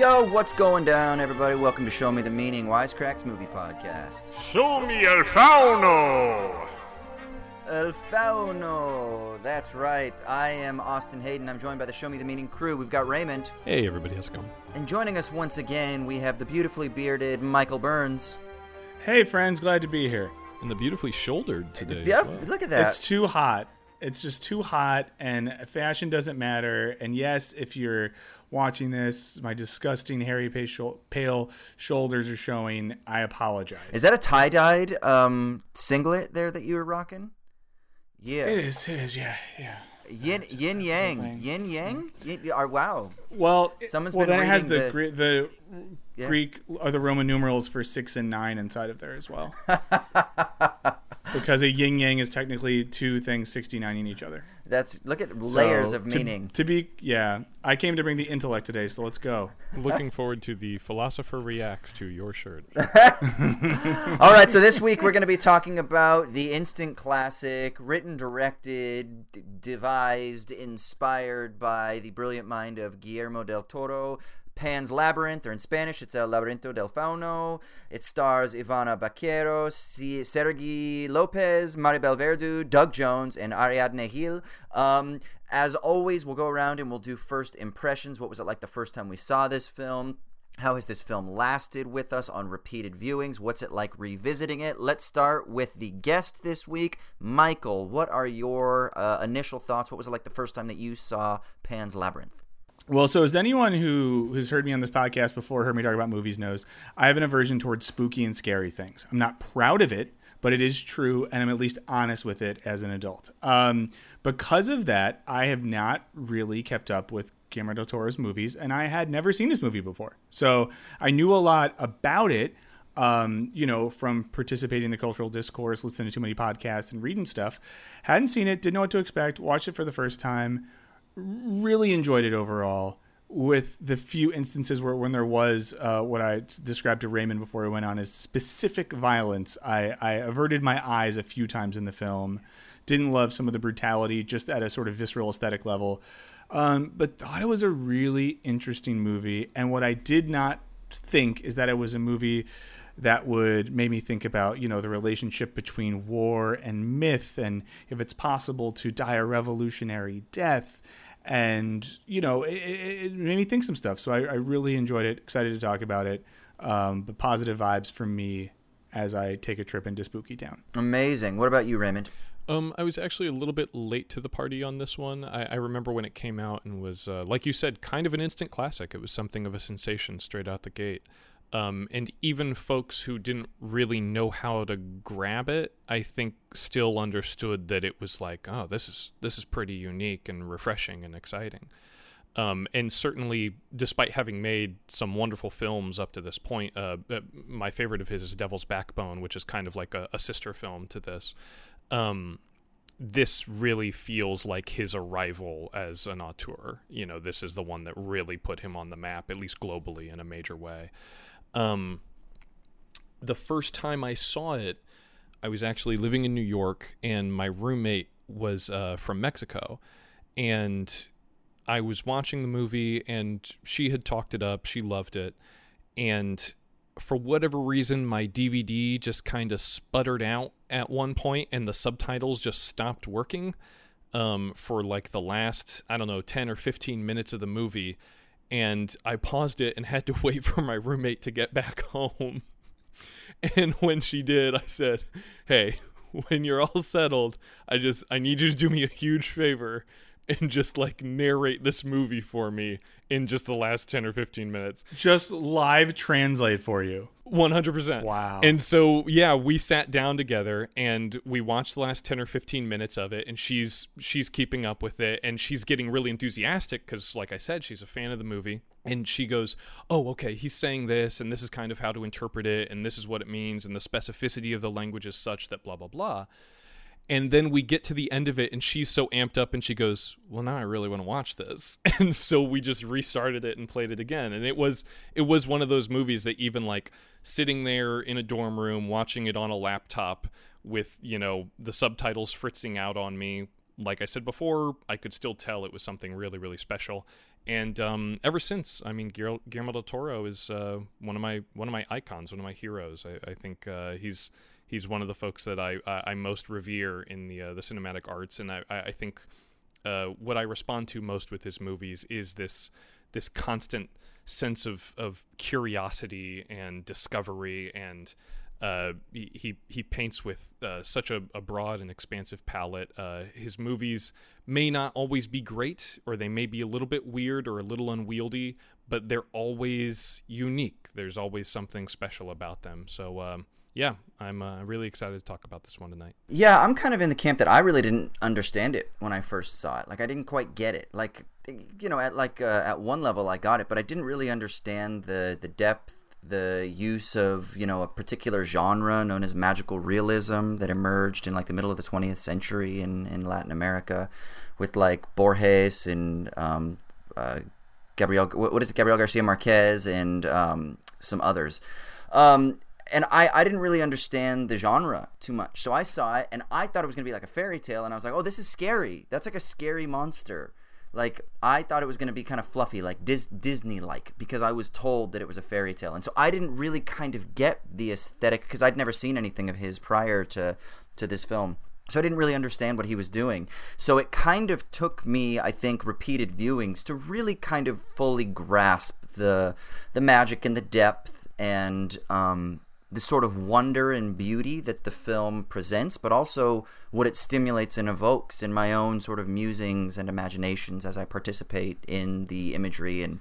Yo, what's going down, everybody? Welcome to Show Me the Meaning Wisecracks Movie Podcast. Show me El Fauno! El Fauno. That's right. I am Austin Hayden. I'm joined by the Show Me the Meaning crew. We've got Raymond. Hey, everybody, how's it going? And joining us once again, we have the beautifully bearded Michael Burns. Hey, friends, glad to be here. And the beautifully shouldered today. Yeah, as well. look at that. It's too hot. It's just too hot, and fashion doesn't matter. And yes, if you're watching this, my disgusting hairy pale, shoulders are showing. I apologize. Is that a tie-dyed um, singlet there that you were rocking? Yeah. It is. It is. Yeah. Yeah. Yin, yin yang. Yin yang? Yin, or, wow. Well, Someone's well, been then it has the the- Gre- the Yeah. Greek or the Roman numerals for six and nine inside of there as well. because a yin yang is technically two things sixty nine in each other. That's look at layers So, of to- meaning. To, be, yeah, I came to bring the intellect today, so let's go. Looking forward to the philosopher reacts to your shirt. All right, so this week we're going to be talking about the instant classic, written, directed, d- devised, inspired by the brilliant mind of Guillermo del Toro. Pan's Labyrinth, or in Spanish, it's El Laberinto del Fauno. It stars Ivana Baquero, C- Sergi Lopez, Maribel Verdu, Doug Jones, and Ariadne Gil. Um, as always, we'll go around and we'll do first impressions. What was it like the first time we saw this film? How has this film lasted with us on repeated viewings? What's it like revisiting it? Let's start with the guest this week, Michael. What are your uh, initial thoughts? What was it like the first time that you saw Pan's Labyrinth? Well, so as anyone who has heard me on this podcast before, heard me talk about movies, knows I have an aversion towards spooky and scary things. I'm not proud of it, but it is true, and I'm at least honest with it as an adult. Um, because of that, I have not really kept up with Guillermo del Toro's movies, and I had never seen this movie before. So I knew a lot about it, um, you know, from participating in the cultural discourse, listening to too many podcasts, and reading stuff. Hadn't seen it, didn't know what to expect, watched it for the first time really enjoyed it overall with the few instances where when there was uh, what I described to Raymond before we went on as specific violence, I, I averted my eyes a few times in the film. Didn't love some of the brutality just at a sort of visceral aesthetic level, um, but thought it was a really interesting movie. And what I did not think is that it was a movie that would make me think about you know the relationship between war and myth and if it's possible to die a revolutionary death and you know it, it it made me think some stuff so I, I really enjoyed it excited to talk about it um, but positive vibes from me as i take a trip into spooky town Amazing. What about you, Raymond? Um, I was actually a little bit late to the party on this one. I, I remember when it came out and was, uh, like you said, kind of an instant classic. It was something of a sensation straight out the gate. Um, and even folks who didn't really know how to grab it, I think, still understood that it was like, oh, this is this is pretty unique and refreshing and exciting. Um, and certainly, despite having made some wonderful films up to this point, uh, uh, my favorite of his is Devil's Backbone, which is kind of like a, a sister film to this. Um, this really feels like his arrival as an auteur. You know, this is the one that really put him on the map, at least globally, in a major way. Um, the first time I saw it, I was actually living in New York, and my roommate was uh, from Mexico, and I was watching the movie, and she had talked it up. She loved it, and for whatever reason, my DVD just kind of sputtered out at one point, and the subtitles just stopped working um, for like the last I don't know ten or fifteen minutes of the movie, and I paused it and had to wait for my roommate to get back home. And when she did, I said, "Hey, when you're all settled, I just I need you to do me a huge favor and just like narrate this movie for me in just the last 10 or 15 minutes. Just live translate for you. 100%. Wow. And so, yeah, we sat down together and we watched the last 10 or 15 minutes of it and she's she's keeping up with it and she's getting really enthusiastic cuz like I said, she's a fan of the movie and she goes, "Oh, okay, he's saying this and this is kind of how to interpret it and this is what it means and the specificity of the language is such that blah blah blah." And then we get to the end of it and she's so amped up and she goes well now i really want to watch this and so we just restarted it and played it again and it was it was one of those movies that even like sitting there in a dorm room watching it on a laptop with you know the subtitles fritzing out on me like i said before i could still tell it was something really really special and um, ever since, I mean, Guillermo del Toro is uh, one of my one of my icons, one of my heroes. I, I think uh, he's he's one of the folks that I I, I most revere in the uh, the cinematic arts, and I I think uh, what I respond to most with his movies is this this constant sense of of curiosity and discovery and uh, he he paints with uh, such a, a, broad and expansive palette. Uh, his movies may not always be great, or they may be a little bit weird or a little unwieldy, but they're always unique. There's always something special about them. So um, yeah, I'm uh, really excited to talk about this one tonight. Yeah, I'm kind of in the camp that I really didn't understand it when I first saw it. Like I didn't quite get it. Like you know, at like uh, at one level I got it, but I didn't really understand the the depth, the use of you know a particular genre known as magical realism that emerged in like the middle of the 20th century in in Latin America, with like Borges and um, uh, Gabriel. What is it? Gabriel Garcia Marquez and um, some others. Um, and I, I didn't really understand the genre too much. So I saw it and I thought it was going to be like a fairy tale. And I was like, oh, this is scary. That's like a scary monster. Like, I thought it was going to be kind of fluffy, like Dis- Disney like, because I was told that it was a fairy tale. And so I didn't really kind of get the aesthetic because I'd never seen anything of his prior to, to this film. So I didn't really understand what he was doing. So it kind of took me, I think, repeated viewings to really kind of fully grasp the the magic and the depth and um, the sort of wonder and beauty that the film presents, but also what it stimulates and evokes in my own sort of musings and imaginations as I participate in the imagery and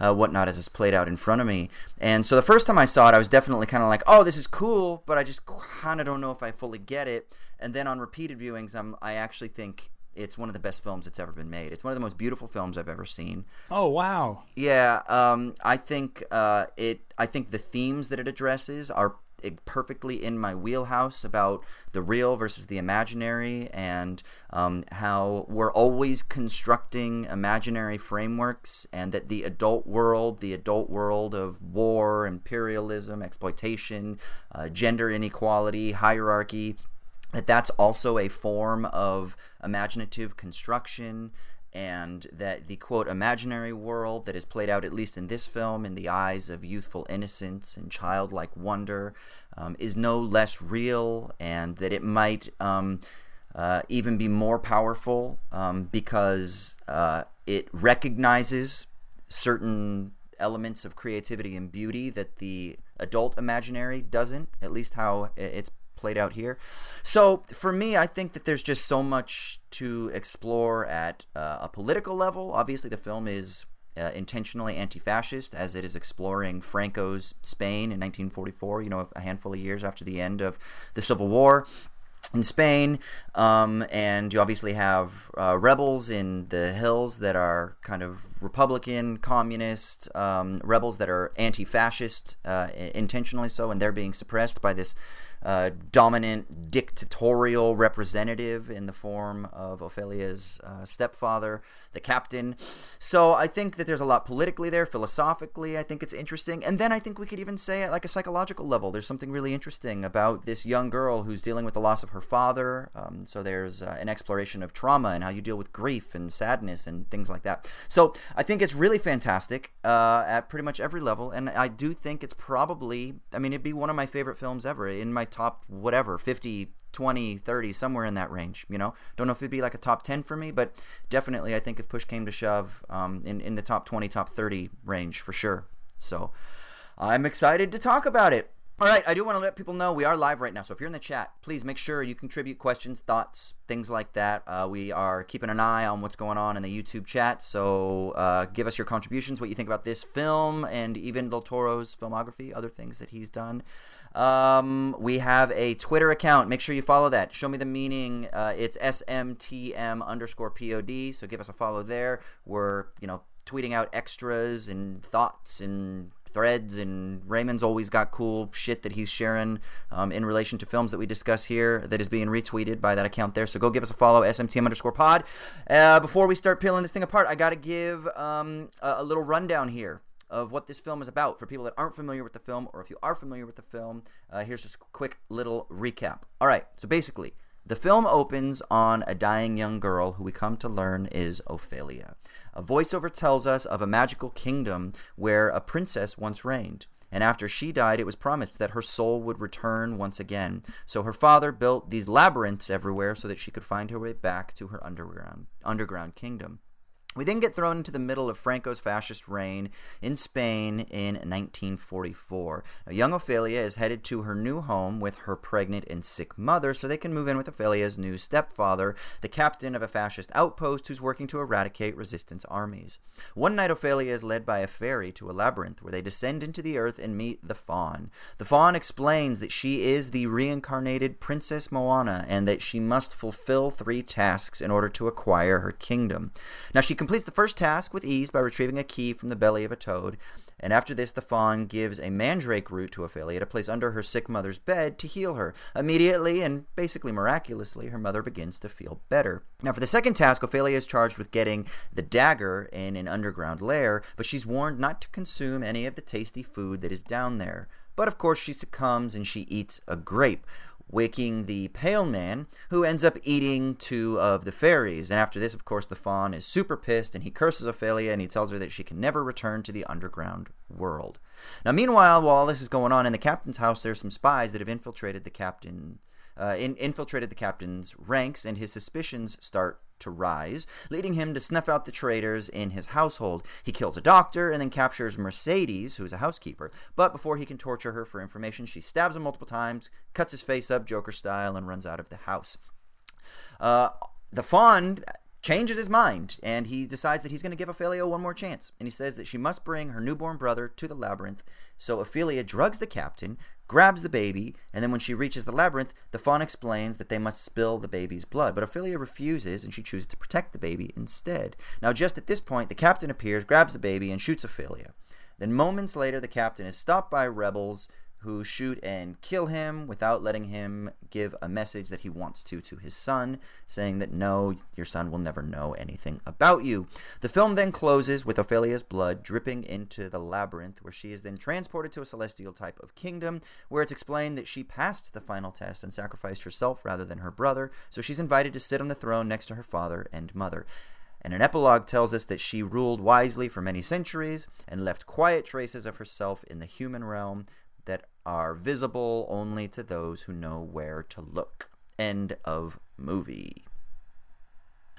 uh, whatnot as it's played out in front of me. And so the first time I saw it, I was definitely kind of like, "Oh, this is cool," but I just kind of don't know if I fully get it. And then on repeated viewings, I'm I actually think it's one of the best films that's ever been made. It's one of the most beautiful films I've ever seen. Oh wow! Yeah, um, I think uh, it. I think the themes that it addresses are perfectly in my wheelhouse about the real versus the imaginary and um, how we're always constructing imaginary frameworks and that the adult world the adult world of war imperialism exploitation uh, gender inequality hierarchy that that's also a form of imaginative construction and that the quote imaginary world that is played out at least in this film in the eyes of youthful innocence and childlike wonder um, is no less real and that it might um, uh, even be more powerful um, because uh, it recognizes certain elements of creativity and beauty that the adult imaginary doesn't at least how it's played out here. So for me, I think that there's just so much to explore at uh, a political level. Obviously, the film is uh, intentionally anti-fascist as it is exploring Franco's Spain in 1944. You know, a handful of years after the end of the Civil War in Spain, um, and you obviously have uh, rebels in the hills that are kind of Republican, communist, um, rebels that are anti-fascist, uh, intentionally so, and they're being suppressed by this uh, dominant dictatorial representative in the form of Ophelia's uh, stepfather, the captain. So I think that there's a lot politically there, philosophically. I think it's interesting, and then I think we could even say at like a psychological level, there's something really interesting about this young girl who's dealing with the loss of her father. Um, so there's uh, an exploration of trauma and how you deal with grief and sadness and things like that. So I think it's really fantastic uh, at pretty much every level, and I do think it's probably, I mean, it'd be one of my favorite films ever in my top whatever 50 20 30 somewhere in that range you know don't know if it'd be like a top 10 for me but definitely i think if push came to shove um, in, in the top 20 top 30 range for sure so i'm excited to talk about it All right, I do want to let people know we are live right now. So if you're in the chat, please make sure you contribute questions, thoughts, things like that. Uh, we are keeping an eye on what's going on in the YouTube chat. So uh, give us your contributions, what you think about this film, and even Del Toro's filmography, other things that he's done. Um, we have a Twitter account. Make sure you follow that. Show me the meaning. Uh, it's SMTM underscore POD. So give us a follow there. We're, you know, tweeting out extras and thoughts and threads and Raymond's always got cool shit that he's sharing um, in relation to films that we discuss here that is being retweeted by that account there. So go give us a follow, SMTM underscore pod. Uh, before we start peeling this thing apart, I got to give um, a, a little rundown here of what this film is about for people that aren't familiar with the film, or if you are familiar with the film, uh, here's just a quick little recap. All right, so basically, the film opens on a dying young girl who we come to learn is Ophelia. A voiceover tells us of a magical kingdom where a princess once reigned. And after she died, it was promised that her soul would return once again. So her father built these labyrinths everywhere so that she could find her way back to her underground underground kingdom. We then get thrown into the middle of Franco's fascist reign in Spain in 1944. Now, young Ophelia is headed to her new home with her pregnant and sick mother so they can move in with Ophelia's new stepfather, the captain of a fascist outpost who's working to eradicate resistance armies. One night, Ophelia is led by a fairy to a labyrinth where they descend into the earth and meet the faun. The faun explains that she is the reincarnated Princess Moanna and that she must fulfill three tasks in order to acquire her kingdom. Now, she completes the first task with ease by retrieving a key from the belly of a toad, and after this, the faun gives a mandrake root to Ophelia to place under her sick mother's bed to heal her. Immediately, and basically miraculously, her mother begins to feel better. Now, for the second task, Ophelia is charged with getting the dagger in an underground lair, but she's warned not to consume any of the tasty food that is down there. But of course, she succumbs and she eats a grape waking the pale man, who ends up eating two of the fairies. And after this, of course, the faun is super pissed and he curses Ophelia and he tells her that she can never return to the underground world. Now, meanwhile, while all this is going on in the captain's house, there's some spies that have infiltrated the captain. Uh, in, infiltrated the captain's ranks, and his suspicions start to rise, leading him to snuff out the traitors in his household. He kills a doctor and then captures Mercedes, who is a housekeeper. But before he can torture her for information, she stabs him multiple times, cuts his face up Joker style, and runs out of the house. Uh, the faun changes his mind and he decides that he's going to give Ophelia one more chance. And he says that she must bring her newborn brother to the labyrinth. So Ophelia drugs the captain, grabs the baby, and then when she reaches the labyrinth, the faun explains that they must spill the baby's blood. But Ophelia refuses, and she chooses to protect the baby instead. Now, just at this point, the captain appears, grabs the baby, and shoots Ophelia. Then, moments later, the captain is stopped by rebels who shoot and kill him without letting him give a message that he wants to to his son, saying that no, your son will never know anything about you. The film then closes with Ophelia's blood dripping into the labyrinth, where she is then transported to a celestial type of kingdom, where it's explained that she passed the final test and sacrificed herself rather than her brother, so she's invited to sit on the throne next to her father and mother. And an epilogue tells us that she ruled wisely for many centuries and left quiet traces of herself in the human realm are visible only to those who know where to look. End of movie.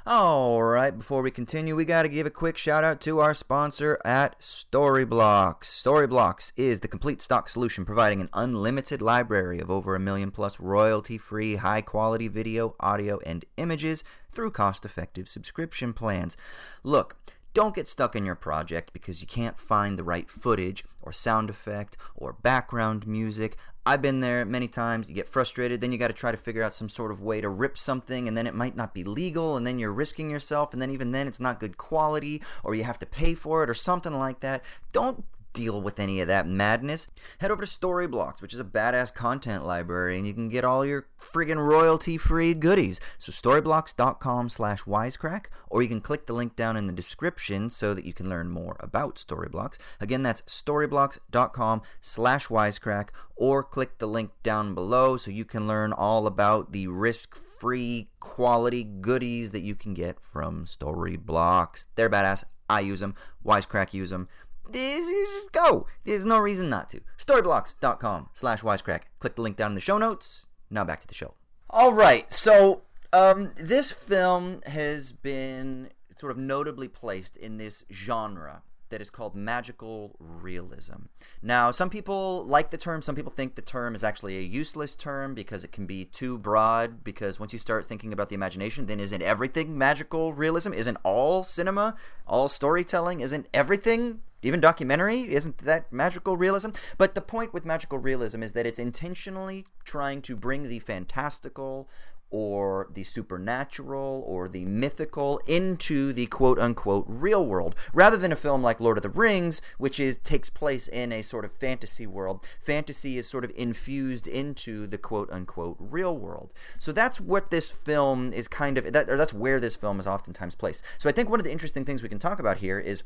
Alright, before we continue, we got to give a quick shout out to our sponsor at Storyblocks. Storyblocks is the complete stock solution providing an unlimited library of over a million plus royalty free, high quality video, audio, and images through cost effective subscription plans. Look, don't get stuck in your project because you can't find the right footage or sound effect or background music. I've been there many times. You get frustrated, then you got to try to figure out some sort of way to rip something, and then it might not be legal, and then you're risking yourself, and then even then it's not good quality, or you have to pay for it, or something like that. Don't deal with any of that madness, head over to Storyblocks, which is a badass content library, and you can get all your friggin' royalty-free goodies. So storyblocks.com slash wisecrack, or you can click the link down in the description so that you can learn more about Storyblocks. Again, that's storyblocks.com slash wisecrack, or click the link down below so you can learn all about the risk-free quality goodies that you can get from Storyblocks. They're badass. I use them. Wisecrack use them just go. There's no reason not to. Storyblocks.com slash wisecrack. Click the link down in the show notes. Now back to the show. All right. So um, this film has been sort of notably placed in this genre that is called magical realism. Now, some people like the term, some people think the term is actually a useless term because it can be too broad. Because once you start thinking about the imagination, then isn't everything magical realism? Isn't all cinema, all storytelling, isn't everything even documentary isn't that magical realism? But the point with magical realism is that it's intentionally trying to bring the fantastical or the supernatural or the mythical into the quote unquote real world rather than a film like Lord of the Rings which is takes place in a sort of fantasy world. Fantasy is sort of infused into the quote unquote real world. So that's what this film is kind of that, or that's where this film is oftentimes placed. So I think one of the interesting things we can talk about here is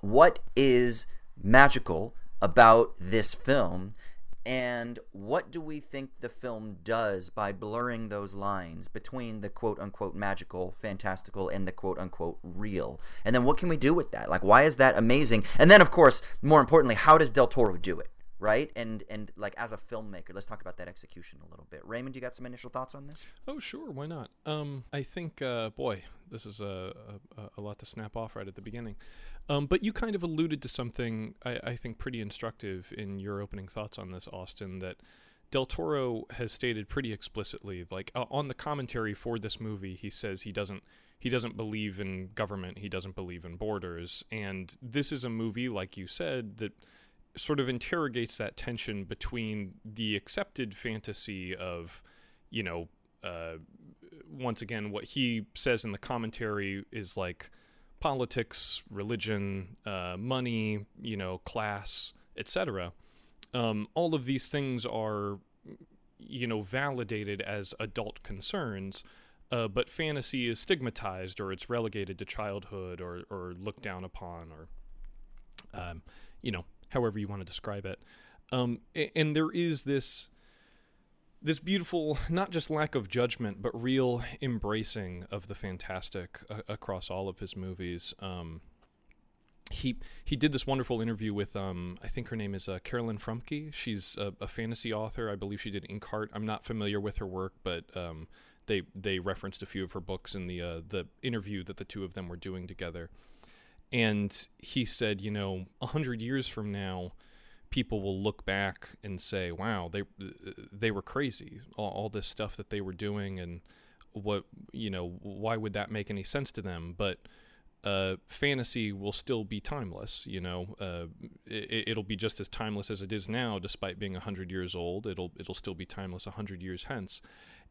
what is magical about this film and what do we think the film does by blurring those lines between the quote unquote magical, fantastical, and the quote unquote real? And then what can we do with that? Like, why is that amazing? And then, of course, more importantly, how does Del Toro do it? Right? And and like as a filmmaker, let's talk about that execution a little bit. Raymond, you got some initial thoughts on this? Oh, sure, why not? Um, I think, uh, boy, this is a, a, a lot to snap off right at the beginning. Um, but you kind of alluded to something I, I think pretty instructive in your opening thoughts on this, Austin. That Del Toro has stated pretty explicitly, like uh, on the commentary for this movie, he says he doesn't he doesn't believe in government, he doesn't believe in borders, and this is a movie, like you said, that sort of interrogates that tension between the accepted fantasy of, you know, uh, once again, what he says in the commentary is like politics, religion, uh, money, you know, class, etc. Um, all of these things are, you know, validated as adult concerns. Uh, but fantasy is stigmatized, or it's relegated to childhood, or or looked down upon, or um, you know, however you want to describe it. Um, and there is this this beautiful, not just lack of judgment, but real embracing of the fantastic uh, across all of his movies. Um, he he did this wonderful interview with um, I think her name is uh, Carolyn Frumke. She's a, a, fantasy author. I believe she did Inkheart. I'm not familiar with her work, but um, they they referenced a few of her books in the uh, the interview that the two of them were doing together and he said, you know, a hundred years from now, people will look back and say, "Wow, they they were crazy. All, all, this stuff that they were doing, and what you know, why would that make any sense to them?" But uh, fantasy will still be timeless. You know, uh, it, will be just as timeless as it is now, despite being hundred years old. It'll it'll still be timeless hundred years hence.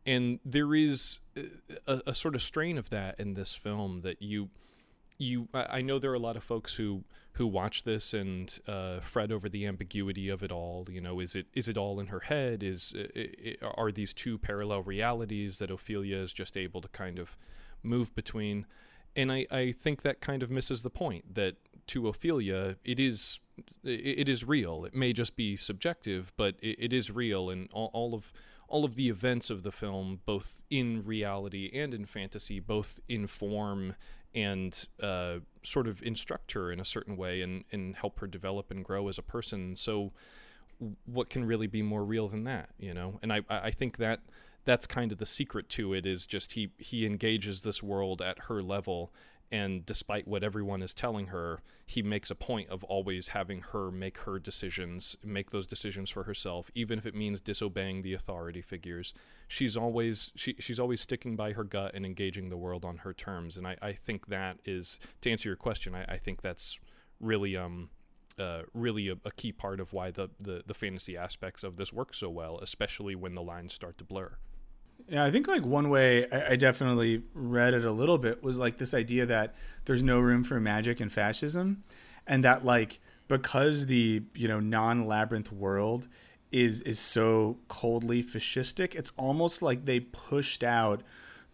And there is a, a sort of strain of that in this film that you you I know there are a lot of folks who who watch this and uh, fret over the ambiguity of it all. You know, is it is it all in her head? Is it, are these two parallel realities that Ophelia is just able to kind of move between? And I, I think that kind of misses the point that to Ophelia it is it is real. It may just be subjective, but it, is real, and all of all of the events of the film, both in reality and in fantasy, both inform and uh, sort of instruct her in a certain way and, and help her develop and grow as a person. So, what can really be more real than that, you know? And I, I think that that's kind of the secret to it is just he he engages this world at her level and despite what everyone is telling her he makes a point of always having her make her decisions make those decisions for herself even if it means disobeying the authority figures she's always she, she's always sticking by her gut and engaging the world on her terms and i, I think that is to answer your question i, I think that's really um uh, really a, a, key part of why the, the, the fantasy aspects of this work so well, especially when the lines start to blur. Yeah, I think like one way I, I definitely read it a little bit was like this idea that there's no room for magic and fascism, and that like because the you know non labyrinth world is is so coldly fascistic, it's almost like they pushed out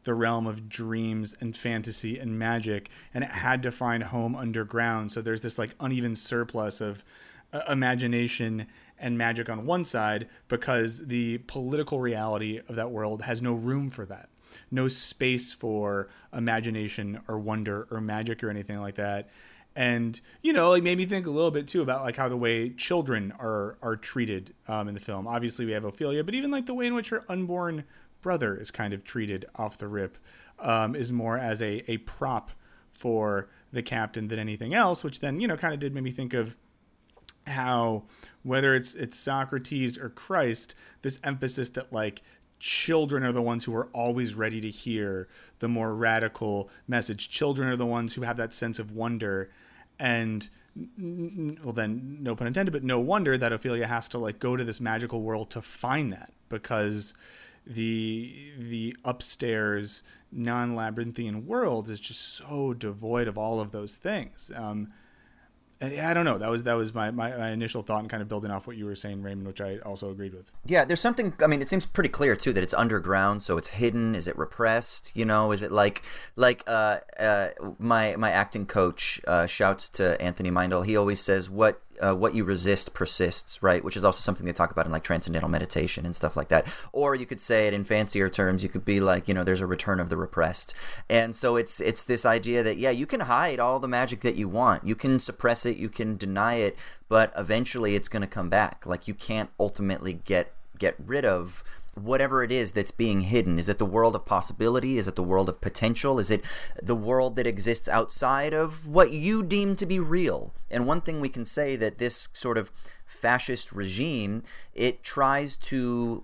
the realm of dreams and fantasy and magic, and it had to find home underground. So there's this like uneven surplus of uh, imagination and magic on one side because the political reality of that world has no room for that. No space for imagination or wonder or magic or anything like that. And you know, like made me think a little bit too about like how the way children are are treated um, in the film. Obviously, we have Ophelia, but even like the way in which her unborn brother is kind of treated off the rip um, is more as a a prop for the captain than anything else, which then you know kind of did make me think of how whether it's it's Socrates or Christ, this emphasis that like children are the ones who are always ready to hear the more radical message. Children are the ones who have that sense of wonder. And well then no pun intended but no wonder that Ophelia has to like go to this magical world to find that. Because the the upstairs non-labyrinthian world is just so devoid of all of those things. Um, I don't know. That was that was my, my, my, initial thought and kind of building off what you were saying, Raymond, which I also agreed with. Yeah, there's something. I mean, it seems pretty clear too that it's underground, so it's hidden. Is it repressed? You know, is it like like uh, uh, my my acting coach uh, shouts to Anthony Meindl. He always says, "What uh, what you resist persists, right? Which is also something they talk about in like transcendental meditation and stuff like that. Or you could say it in fancier terms. You could be like, you know, there's a return of the repressed, and so it's it's this idea that yeah, you can hide all the magic that you want, you can suppress it, you can deny it, but eventually it's going to come back. Like you can't ultimately get get rid of whatever it is that's being hidden? Is it the world of possibility? Is it the world of potential? Is it the world that exists outside of what you deem to be real? And one thing we can say that this sort of fascist regime, it tries to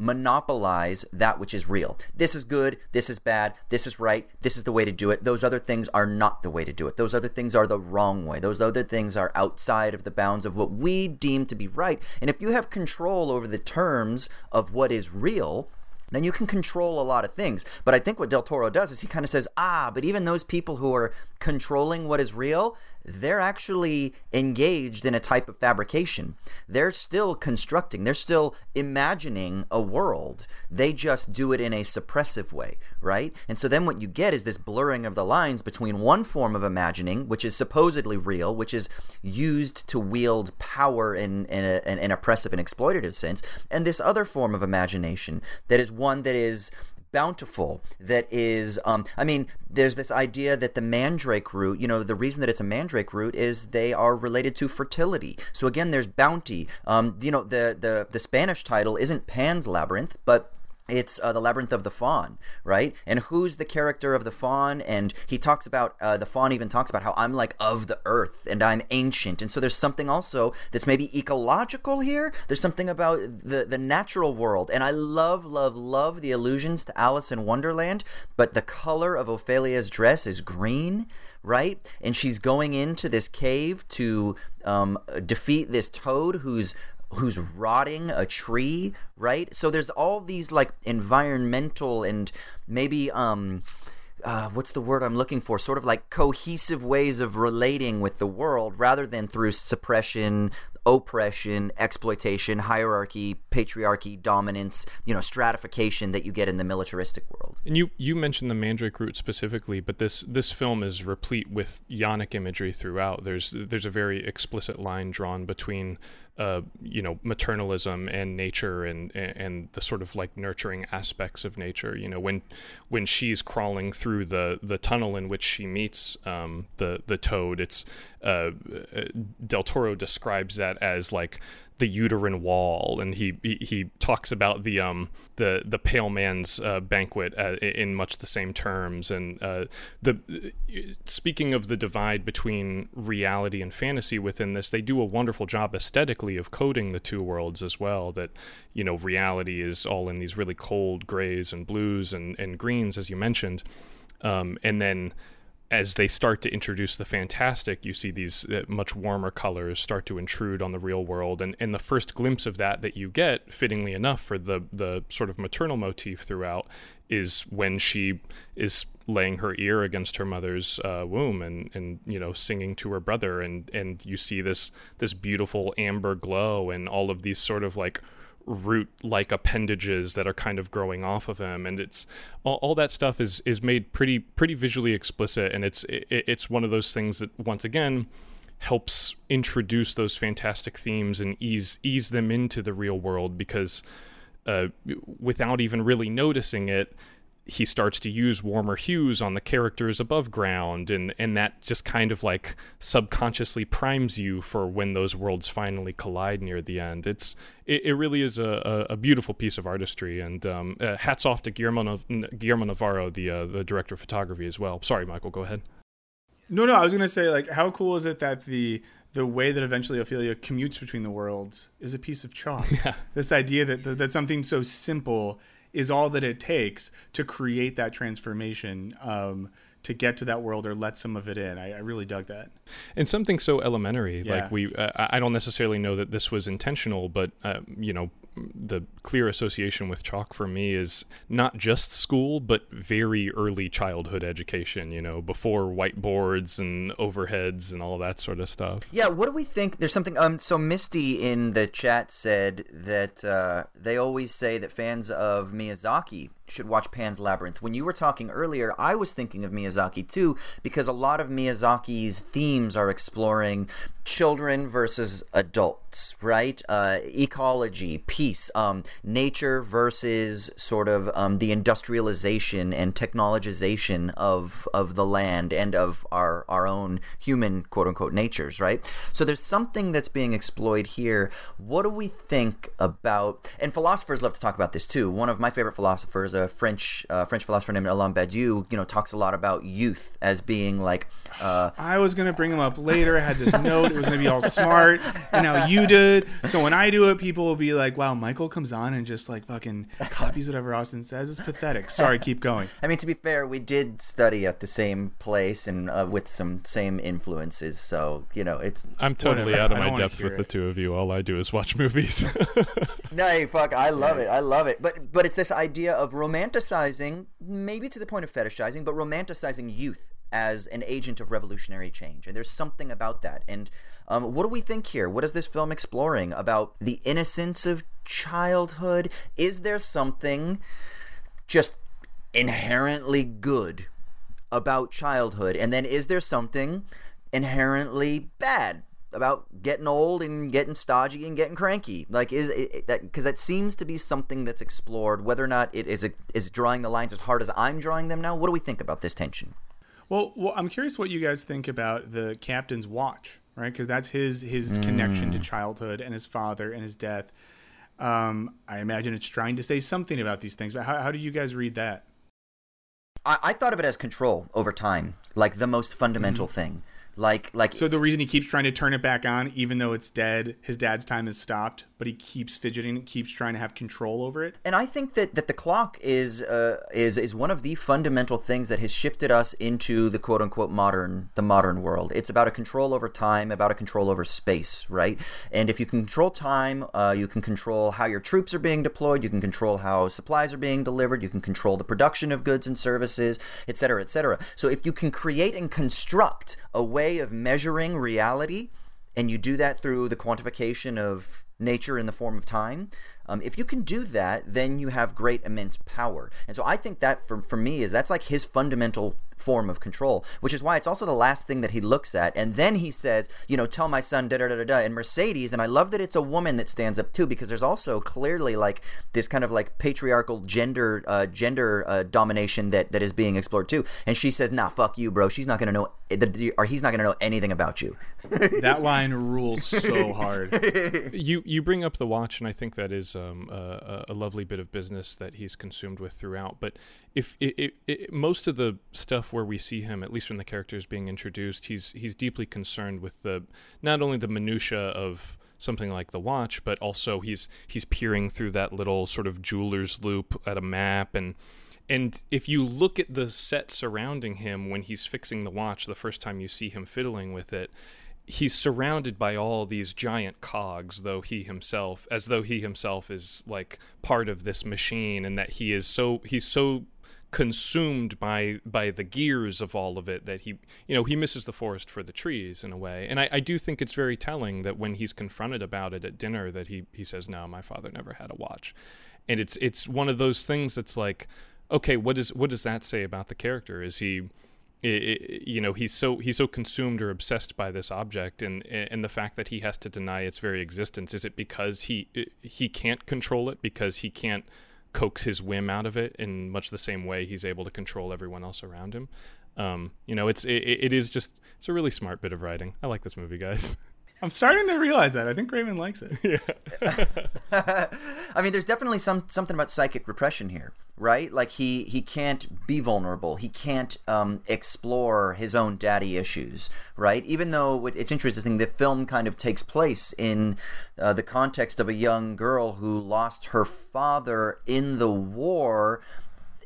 monopolize that which is real. This is good, this is bad, this is right, this is the way to do it. Those other things are not the way to do it. Those other things are the wrong way. Those other things are outside of the bounds of what we deem to be right. And if you have control over the terms of what is real, then you can control a lot of things. But I think what Del Toro does is he kind of says, ah, but even those people who are controlling what is real, they're actually engaged in a type of fabrication. They're still constructing, they're still imagining a world. They just do it in a suppressive way, right? And so then what you get is this blurring of the lines between one form of imagining, which is supposedly real, which is used to wield power in, in, a, in an oppressive and exploitative sense, and this other form of imagination that is one that is bountiful that is um, i mean there's this idea that the mandrake root you know the reason that it's a mandrake root is they are related to fertility. So again there's bounty. Um, you know the, the the spanish title isn't pan's labyrinth but it's uh, the labyrinth of the faun right? And who's the character of the faun and he talks about uh, the faun even talks about how i'm like of the earth and i'm ancient. And so there's something also that's maybe ecological here. There's something about the the natural world. And i love love love the allusions to alice in wonderland but the color of ophelia's dress is green right? And she's going into this cave to um, defeat this toad who's who's rotting a tree, right? So there's all these like environmental and maybe um uh, what's the word I'm looking for? Sort of like cohesive ways of relating with the world rather than through suppression, oppression, exploitation, hierarchy, patriarchy, dominance, you know, stratification that you get in the militaristic world. And you you mentioned the Mandrake root specifically, but this this film is replete with yonic imagery throughout. There's there's a very explicit line drawn between uh, you know maternalism and nature and and the sort of like nurturing aspects of nature you know when when she's crawling through the the tunnel in which she meets um, the the toad it's uh, uh Del Toro describes that as like the uterine wall, and he he, he talks about the um the the pale man's uh, banquet uh, in much the same terms. And uh, the speaking of the divide between reality and fantasy within this, they do a wonderful job aesthetically of coding the two worlds as well. That you know reality is all in these really cold grays and blues and and greens, as you mentioned, um, and then as they start to introduce the fantastic, you see these uh, much warmer colors start to intrude on the real world, and and the first glimpse of that that you get, fittingly enough, for the the sort of maternal motif throughout, is when she is laying her ear against her mother's uh, womb and and you know singing to her brother, and and you see this this beautiful amber glow and all of these sort of like root like appendages that are kind of growing off of him. And it's all, all, that stuff is is made pretty pretty visually explicit. And it's it, it's one of those things that once again helps introduce those fantastic themes and ease ease them into the real world because uh, without even really noticing it he starts to use warmer hues on the characters above ground and and that just kind of like subconsciously primes you for when those worlds finally collide near the end it's it, it really is a, a, beautiful piece of artistry and um, uh, hats off to Guillermo, Guillermo Navarro the uh, the director of photography as well sorry Michael go ahead No, no, I was gonna say like, how cool is it that the the way that eventually Ophelia commutes between the worlds is a piece of chalk. Yeah. This idea that that something so simple is all that it takes to create that transformation. Um, to get to that world or let some of it in. I, I really dug that. And something so elementary, Yeah. like we, uh, I don't necessarily know that this was intentional, but uh, you know, the clear association with chalk for me is not just school, but very early childhood education. You know, before whiteboards and overheads and all that sort of stuff. Yeah, what do we think? There's something. Um, so Misty in the chat said that uh, they always say that fans of Miyazaki should watch Pan's Labyrinth. When you were talking earlier, I was thinking of Miyazaki too, because a lot of Miyazaki's themes are exploring children versus adults, right? Uh, ecology, peace, um, nature versus sort of um, the industrialization and technologization of of the land and of our our own human quote unquote natures, right? So there's something that's being exploited here. What do we think about? And philosophers love to talk about this too. One of my favorite philosophers, a French uh, French philosopher named Alain Badiou, you know, talks a lot about youth as being like. Uh, I was gonna bring him up later. I had this note. It was gonna be all smart, and now you did. So when I do it, people will be like, "Wow, Michael comes on and just like fucking copies whatever Austin says. It's pathetic." Sorry, keep going. I mean, to be fair, we did study at the same place and uh, with some same influences. So you know, it's I'm totally Whatever. out of my depth hear with the two of you. All I do is watch movies. no, hey, fuck, I love it. I love it. But but it's this idea of romanticizing, maybe to the point of fetishizing, but romanticizing youth as an agent of revolutionary change. And there's something about that. And um, what do we think here? What is this film exploring about the innocence of childhood? Is there something just inherently good about childhood? And then is there something inherently bad about getting old and getting stodgy and getting cranky? Like, is it, that because that seems to be something that's explored? Whether or not it is a, is drawing the lines as hard as I'm drawing them now. What do we think about this tension? Well, well, I'm curious what you guys think about the captain's watch, right? Because that's his his connection to childhood and his father and his death. Um, I imagine it's trying to say something about these things. But how, how do you guys read that? I, I thought of it as control over time, like the most fundamental thing. Like, like So the reason he keeps trying to turn it back on, even though it's dead, his dad's time has stopped, but he keeps fidgeting, keeps trying to have control over it. And I think that, that the clock is uh, is is one of the fundamental things that has shifted us into the quote unquote modern the modern world. It's about a control over time, about a control over space, right? And if you can control time, uh, you can control how your troops are being deployed. You can control how supplies are being delivered. You can control the production of goods and services, et cetera, et cetera. So if you can create and construct a way of measuring reality, and you do that through the quantification of nature in the form of time um, if you can do that then you have great immense power. And so i think that for, for me is that's like his fundamental form of control which is why it's also the last thing that he looks at. And then he says you know tell my son da da da da da and mercedes and i love that it's a woman that stands up too because there's also clearly like this kind of like patriarchal gender uh, gender uh, domination that that is being explored too. And she says nah fuck you bro. She's not gonna know or he's not gonna know anything about you. That line rules so hard. you you bring up the watch, and I think that is um, a, a lovely bit of business that he's consumed with throughout. But if it, it, it, most of the stuff where we see him, at least when the character is being introduced, he's he's deeply concerned with the not only the minutia of something like the watch, but also he's he's peering through that little sort of jeweler's loupe at a map and. And if you look at the set surrounding him when he's fixing the watch, the first time you see him fiddling with it, he's surrounded by all these giant cogs though he himself as though he himself is like part of this machine and that he is so he's so consumed by by the gears of all of it that he you know he misses the forest for the trees in a way. And I, I do think it's very telling that when he's confronted about it at dinner that he he says no my father never had a watch. And it's it's one of those things that's like okay what is what does that say about the character? Is he i i you know he's so he's so consumed or obsessed by this object and and the fact that he has to deny its very existence is it because he he can't control it because he can't coax his whim out of it in much the same way he's able to control everyone else around him? Um, you know it's it, it is just it's a really smart bit of writing. I like this movie guys I'm starting to realize that. I think Raymond likes it. Yeah. I mean, there's definitely some something about psychic repression here, right? Like he he can't be vulnerable. He can't um, explore his own daddy issues, right? Even though it's interesting, the film kind of takes place in uh, the context of a young girl who lost her father in the war,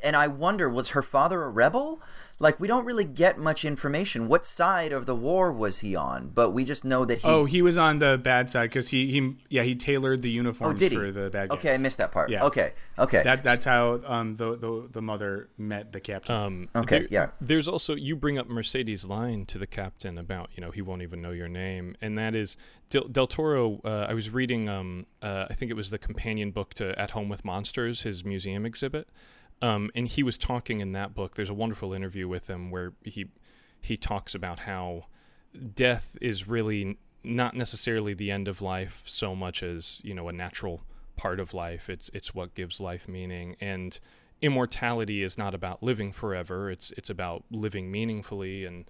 and I wonder, was her father a rebel? like we don't really get much information. What side of the war was he on? But we just know that he. Oh, he was on the bad side because he he yeah he tailored the uniforms oh, did he? for the bad guys. Okay, I missed that part. Yeah. Okay. Okay. That that's how um the the, the mother met the captain. Um, okay. There, yeah. There's also you bring up Mercedes' line to the captain about you know he won't even know your name, and that is Del, Del Toro. Uh, I was reading um uh, I think it was the companion book to At Home with Monsters, his museum exhibit. Um, and he was talking in that book. There's a wonderful interview with him where he he talks about how death is really not necessarily the end of life so much as you know a natural part of life. It's it's what gives life meaning and immortality is not about living forever. It's it's about living meaningfully and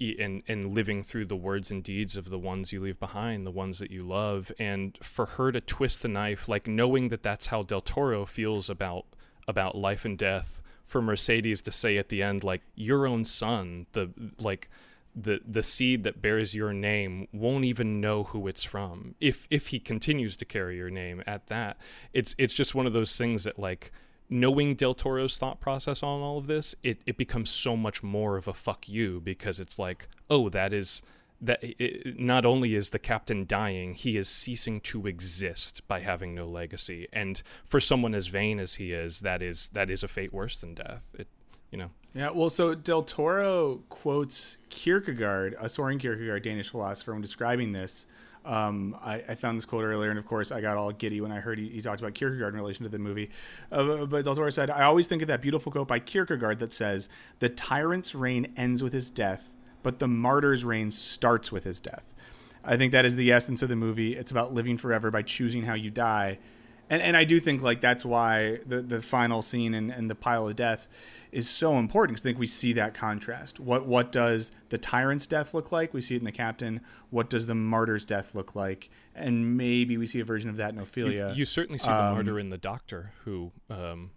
and and living through the words and deeds of the ones you leave behind, the ones that you love. And for her to twist the knife, like knowing that that's how Del Toro feels about about life and death for Mercedes to say at the end like your own son the like the the seed that bears your name won't even know who it's from. If if he continues to carry your name at that it's it's just one of those things that like knowing Del Toro's thought process on all of this it it becomes so much more of a fuck you because it's like oh that is that it, not only is the captain dying, he is ceasing to exist by having no legacy. And for someone as vain as he is, that is that is a fate worse than death. It, you know. Yeah, well, so Del Toro quotes Kierkegaard, a Soren Kierkegaard, Danish philosopher, when describing this. Um, I, I, found this quote earlier, and of course, I got all giddy when I heard he, he talked about Kierkegaard in relation to the movie. Uh, but Del Toro said, I always think of that beautiful quote by Kierkegaard that says, The tyrant's reign ends with his death, but the martyr's reign starts with his death. I think that is the essence of the movie. It's about living forever by choosing how you die. And, and I do think like that's why the, the final scene and, and the pile of death is so important because I think we see that contrast. What what does the tyrant's death look like? We see it in the captain. What does the martyr's death look like? And maybe we see a version of that in Ophelia. You, you certainly see um, the martyr in the doctor who um,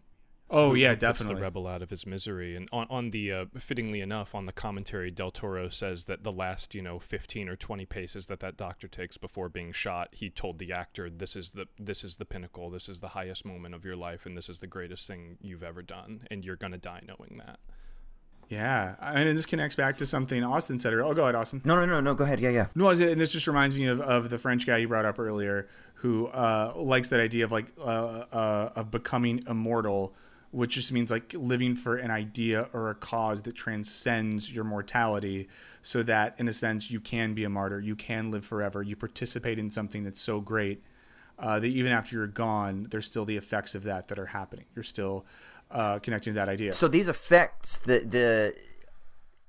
Oh yeah, definitely. the rebel out of his misery, and on on the uh, fittingly enough, on the commentary, Del Toro says that the last you know fifteen or twenty paces that that doctor takes before being shot, he told the actor, "This is the this is the pinnacle. This is the highest moment of your life, and this is the greatest thing you've ever done, and you're gonna die knowing that." Yeah, I mean, this connects back to something Austin said. Earlier. Oh, go ahead, Austin. No, no, no, no. Go ahead. Yeah, yeah. No, and this just reminds me of, of the French guy you brought up earlier, who uh, likes that idea of like uh, uh, of becoming immortal which just means like living for an idea or a cause that transcends your mortality so that in a sense you can be a martyr you can live forever you participate in something that's so great uh, that even after you're gone there's still the effects of that that are happening. You're still uh, connecting to that idea. So these effects the the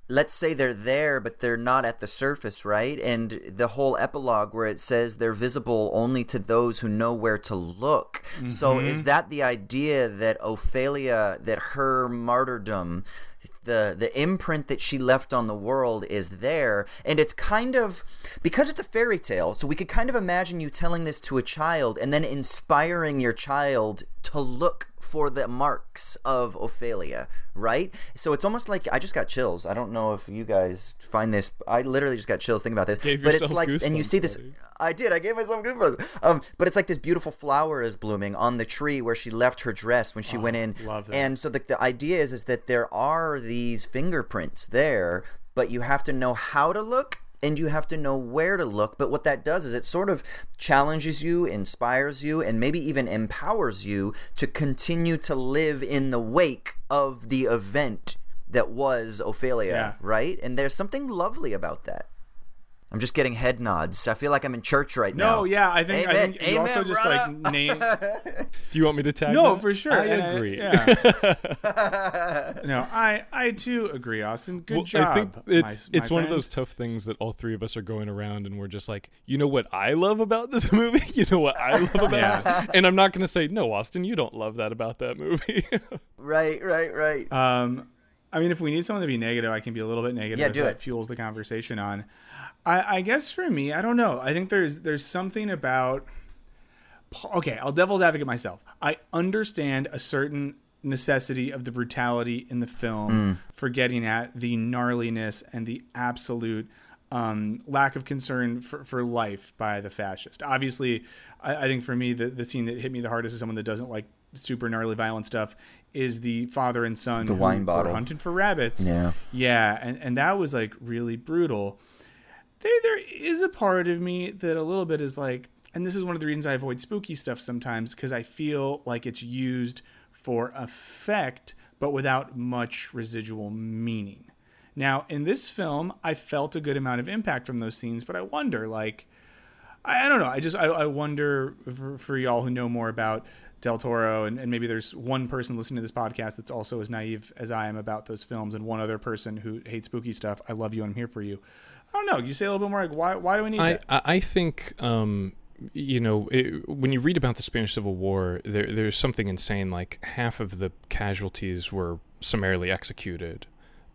let's say they're there but they're not at the surface right? And the whole epilogue where it says they're visible only to those who know where to look. Mm-hmm. so is that the idea that ophelia that her martyrdom the the imprint that she left on the world is there? And it's kind of because it's a fairy tale so we could kind of imagine you telling this to a child and then inspiring your child to look for the marks of Ophelia, right? So it's almost like I just got chills. I don't know if you guys find this. I literally just got chills thinking about this. Gave but it's like, and you see this. Buddy. I did. I gave myself goosebumps. Um, but it's like this beautiful flower is blooming on the tree where she left her dress when she oh, went in. Love that. And so the the idea is is that there are these fingerprints there, but you have to know how to look and you have to know where to look. But what that does is it sort of challenges you, inspires you, and maybe even empowers you to continue to live in the wake of the event that was Ophelia, yeah. right? And there's something lovely about that. I'm just getting head nods. I feel like I'm in church right no, now. No, yeah, I think, Amen. I think you Amen, also just brother. like name. Do you want me to tag? No, that? for sure. I And agree. yeah. no, I I too agree, Austin. Good well, job. I think it's my, it's my one of those tough things that all three of us are going around and we're just like, you know what I love about this movie? You know what I love about Yeah. it? And I'm not going to say no, Austin, you don't love that about that movie. right, right, right. Um, I mean, if we need someone to be negative, I can be a little bit negative. Yeah, if do that it. fuels the conversation on. I, I guess for me, I don't know. I think there's there's something about. Okay, I'll devil's advocate myself. I understand a certain necessity of the brutality in the film for getting at the gnarliness and the absolute um, lack of concern for, for life by the fascist. Obviously, I, I think for me, the, the scene that hit me the hardest as someone that doesn't like super gnarly violent stuff is the father and son The wine bottle. hunting for rabbits. Yeah. Yeah, and, and that was like really brutal. There there is a part of me that a little bit is like and this is one of the reasons I avoid spooky stuff sometimes because I feel like it's used for effect but without much residual meaning. Now, in this film, I felt a good amount of impact from those scenes, but I wonder like I, I don't know. I just I, I wonder for, for y'all who know more about Del Toro, and, and maybe there's one person listening to this podcast that's also as naive as I am about those films, and one other person who hates spooky stuff. I love you. And I'm here for you. I don't know. You say a little bit more like why why do we need I, that? I think um, you know it, when you read about the Spanish Civil War, there, there's something insane. Like half of the casualties were summarily executed,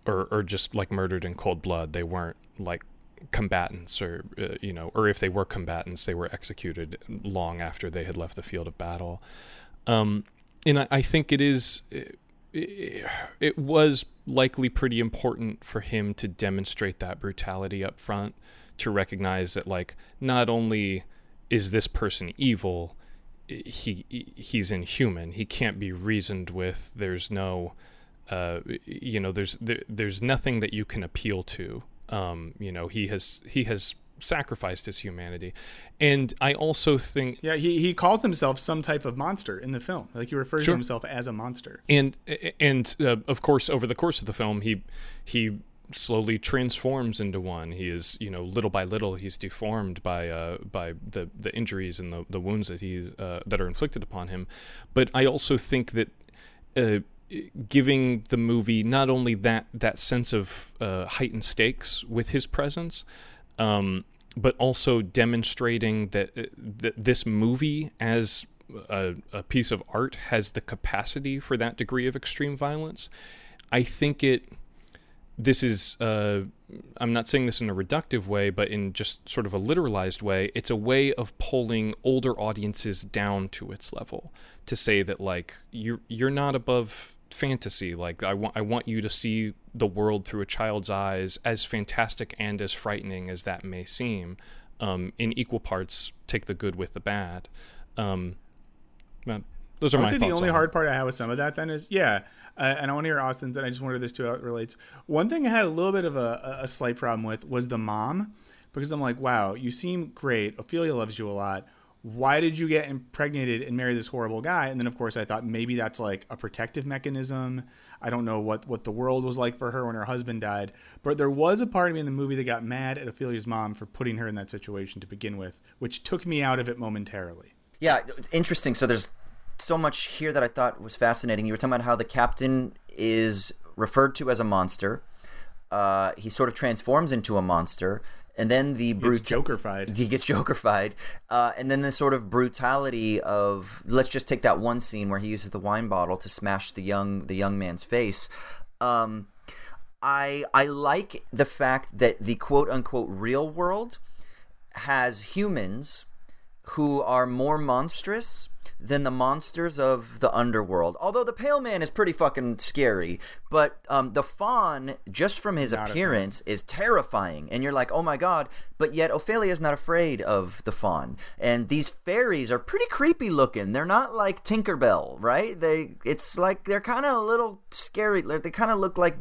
or or just like murdered in cold blood. They weren't like combatants, or uh, you know, or if they were combatants, they were executed long after they had left the field of battle. Um, and I, I think it is. It, it was likely pretty important for him to demonstrate that brutality up front to recognize that like not only is this person evil he he's inhuman. He can't be reasoned with. There's no uh, you know there's there, there's nothing that you can appeal to. Um, you know he has he has sacrificed his humanity and i also think Yeah, he, he calls himself some type of monster in the film. Like he refers Sure. to himself as a monster. and and uh, of course over the course of the film he he slowly transforms into one he is you know little by little he's deformed by uh by the the injuries and the, the wounds that he's uh, that are inflicted upon him but i also think that uh giving the movie not only that that sense of uh, heightened stakes with his presence um, but also demonstrating that, uh, that this movie as a, a piece of art has the capacity for that degree of extreme violence. I think it. This is. Uh, I'm not saying this in a reductive way, but in just sort of a literalized way. It's a way of pulling older audiences down to its level to say that like you're you're not above fantasy. Like I want I want you to see the world through a child's eyes, as fantastic and as frightening as that may seem. Um, in equal parts, take the good with the bad. Um, those are I my would say thoughts. the only on hard part I have with some of that then is yeah, uh, and I want to hear Austin's, and I just wonder this too how it relates. One thing I had a little bit of a, a slight problem with was the mom, because I'm like, wow, you seem great. Ophelia loves you a lot. Why did you get impregnated and marry this horrible guy? And then of course I thought maybe that's like a protective mechanism. I don't know what what the world was like for her when her husband died, but there was a part of me in the movie that got mad at Ophelia's mom for putting her in that situation to begin with, which took me out of it momentarily. Yeah, interesting. So there's so much here that I thought was fascinating. You were talking about how the captain is referred to as a monster. Uh, he sort of transforms into a monster, and then the brute Jokerfied. he gets jokerfied uh, and then the sort of brutality of let's just take that one scene where he uses the wine bottle to smash the young the young man's face um, i i like the fact that the quote unquote real world has humans who are more monstrous than the monsters of the underworld. Although the Pale Man is pretty fucking scary, but um, the Faun, just from his Not appearance, is terrifying, and you're like, oh my god. But yet Ophelia is not afraid of the Faun, and these fairies are pretty creepy looking. They're not like Tinkerbell, right? They, it's like they're kind of a little scary. They kind of look like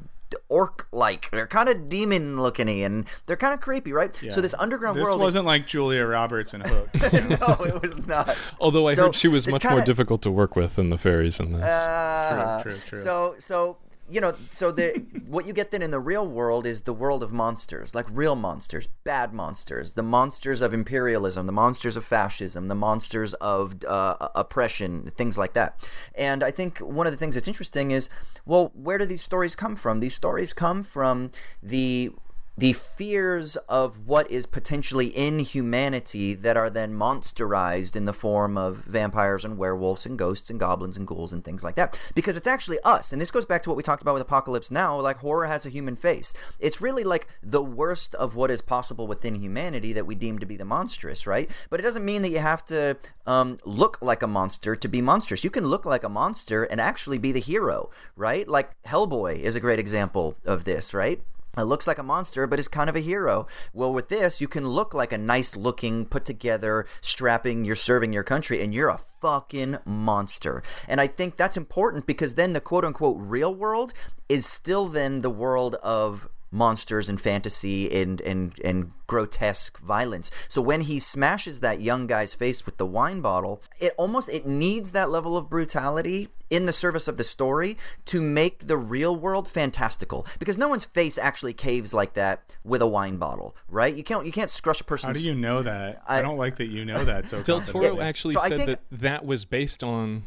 orc like they're kind of demon looking and they're kind of creepy right so this underground This world wasn't like Julia Roberts and Hook. no, it was not. Although I So, heard she was much kinda- more difficult to work with than the fairies in this. Uh, True, true, true. So, so you know, so the what you get then in the real world is the world of monsters, like real monsters, bad monsters, the monsters of imperialism, the monsters of fascism, the monsters of uh, oppression, things like that. And I think one of the things that's interesting is, well, where do these stories come from? These stories come from the the fears of what is potentially in humanity that are then monsterized in the form of vampires and werewolves and ghosts and goblins and ghouls and things like that. Because it's actually us. And this goes back to what we talked about with Apocalypse Now. Like, horror has a human face. It's really like the worst of what is possible within humanity that we deem to be the monstrous, right? But it doesn't mean that you have to um, look like a monster to be monstrous. You can look like a monster and actually be the hero, right? Like, Hellboy is a great example of this, right? It looks like a monster, but is kind of a hero. Well, with this, you can look like a nice looking, put together, strapping, you're serving your country, and you're a fucking monster. And I think that's important because then the quote unquote real world is still then the world of monsters and fantasy and, and and grotesque violence. So when he smashes that young guy's face with the wine bottle, it almost it needs that level of brutality in the service of the story to make the real world fantastical because no one's face actually caves like that with a wine bottle, right? You can't you can't scrush a How person's do you know that? I, I- don't like that you know that so Del. Toro actually So said think- that that was based on.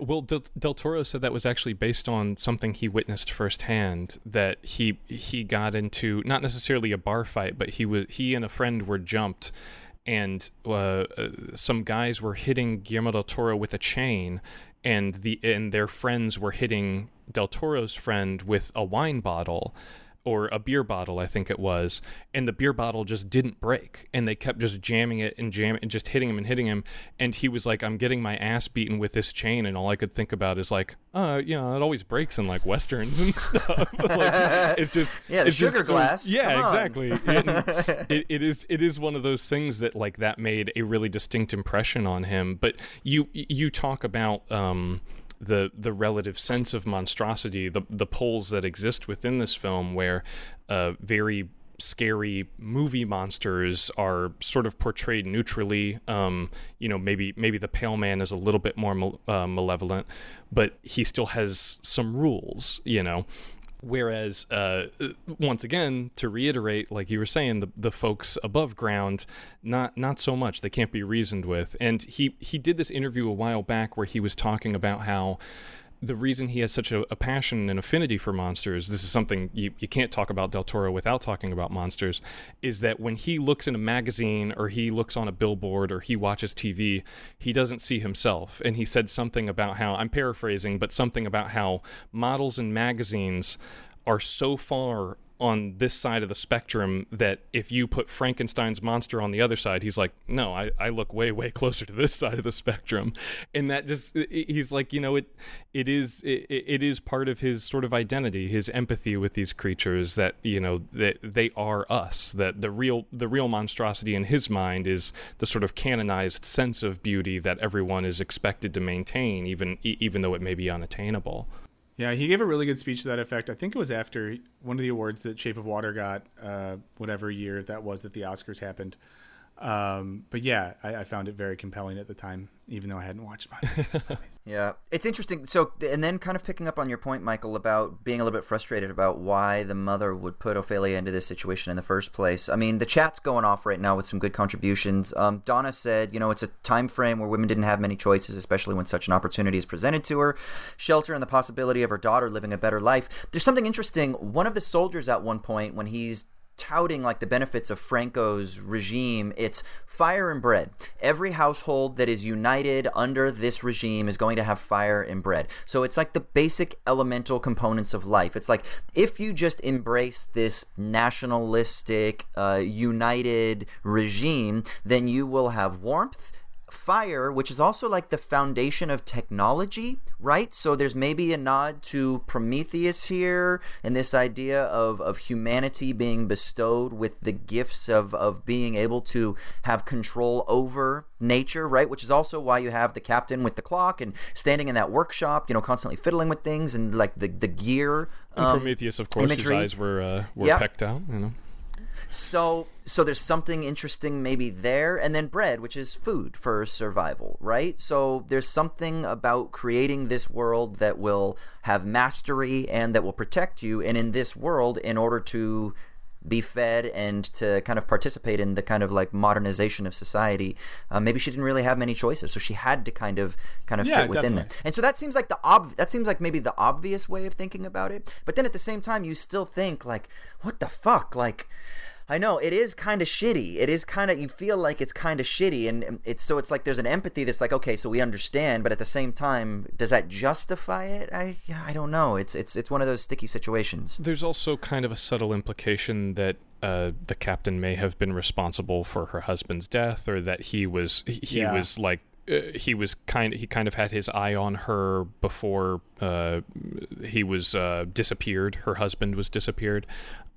Well, Del, Del Toro said that was actually based on something he witnessed firsthand. That he he got into not necessarily a bar fight, but he was he and a friend were jumped, and uh, uh, some guys were hitting Guillermo del Toro with a chain, and the and their friends were hitting Del Toro's friend with a wine bottle or a beer bottle, I think it was, and the beer bottle just didn't break, and they kept just jamming it and jamming, and just hitting him and hitting him, and he was like, "I'm getting my ass beaten with this chain," and all I could think about is like, "Uh, you know, it always breaks in like westerns and stuff." like, it's just Yeah, the it's just sugar so- glass, yeah, exactly. It, it, it is it is one of those things that like that made a really distinct impression on him. But you you talk about. Um, the the relative sense of monstrosity, the the poles that exist within this film, where uh, very scary movie monsters are sort of portrayed neutrally. Um, you know, maybe maybe the Pale Man is a little bit more uh, malevolent, but he still has some rules. You know. Whereas, uh, once again, to reiterate, like you were saying, the the folks above ground, not not so much. They can't be reasoned with. And he he did this interview a while back where he was talking about how the reason he has such a, a passion and affinity for monsters, this is something you, you can't talk about Del Toro without talking about monsters, is that when he looks in a magazine or he looks on a billboard or he watches TV, he doesn't see himself. And he said something about how, I'm paraphrasing, but something about how models and magazines are so far on this side of the spectrum that if you put Frankenstein's monster on the other side, he's like, no, I, I look way, way closer to this side of the spectrum. And that just, he's like, you know, it, it is, it, it is part of his sort of identity, his empathy with these creatures that, you know, that they are us, that the real, the real monstrosity in his mind is the sort of canonized sense of beauty that everyone is expected to maintain, even, even though it may be unattainable. Yeah, he gave a really good speech to that effect. I think it was after one of the awards that Shape of Water got, uh, whatever year that was that the Oscars happened. Um, but yeah, I, I found it very compelling at the time, even though I hadn't watched much. Yeah, it's interesting. So, and then kind of picking up on your point, Michael, about being a little bit frustrated about why the mother would put Ophelia into this situation in the first place. I mean, the chat's going off right now with some good contributions. Um, Donna said, you know, it's a time frame where women didn't have many choices, especially when such an opportunity is presented to her. Shelter and the possibility of her daughter living a better life. There's something interesting. One of the soldiers at one point, when he's touting like the benefits of Franco's regime, it's fire and bread. Every household that is united under this regime is going to have fire and bread. So it's like the basic elemental components of life. It's like if you just embrace this nationalistic, uh, united regime, then you will have warmth fire, which is also like the foundation of technology, right? So there's maybe a nod to Prometheus here and this idea of, of humanity being bestowed with the gifts of, of being able to have control over nature, right? Which is also why you have the captain with the clock and standing in that workshop, you know, constantly fiddling with things and like the, the gear. And um, Prometheus, of course, imagery. his eyes were uh, were Yep. pecked out. You know, So so there's something interesting maybe there and then bread which is food for survival, right? So there's something about creating this world that will have mastery and that will protect you and in this world in order to be fed and to kind of participate in the kind of like modernization of society, uh, maybe she didn't really have many choices, so she had to kind of kind of Yeah, fit within definitely. that. And so that seems like the ob- that seems like maybe the obvious way of thinking about it. But then at the same time, you still think like, what the fuck, like. I know it is kind of shitty. It is kind of you feel like it's kind of shitty, and it's so it's like there's an empathy that's like okay, so we understand, but at the same time, does that justify it? I you know, I don't know. It's it's it's one of those sticky situations. There's also kind of a subtle implication that uh, the captain may have been responsible for her husband's death, or that he was he he Yeah. was like uh, he was kind he kind of had his eye on her before uh, he was uh, disappeared. Her husband was disappeared.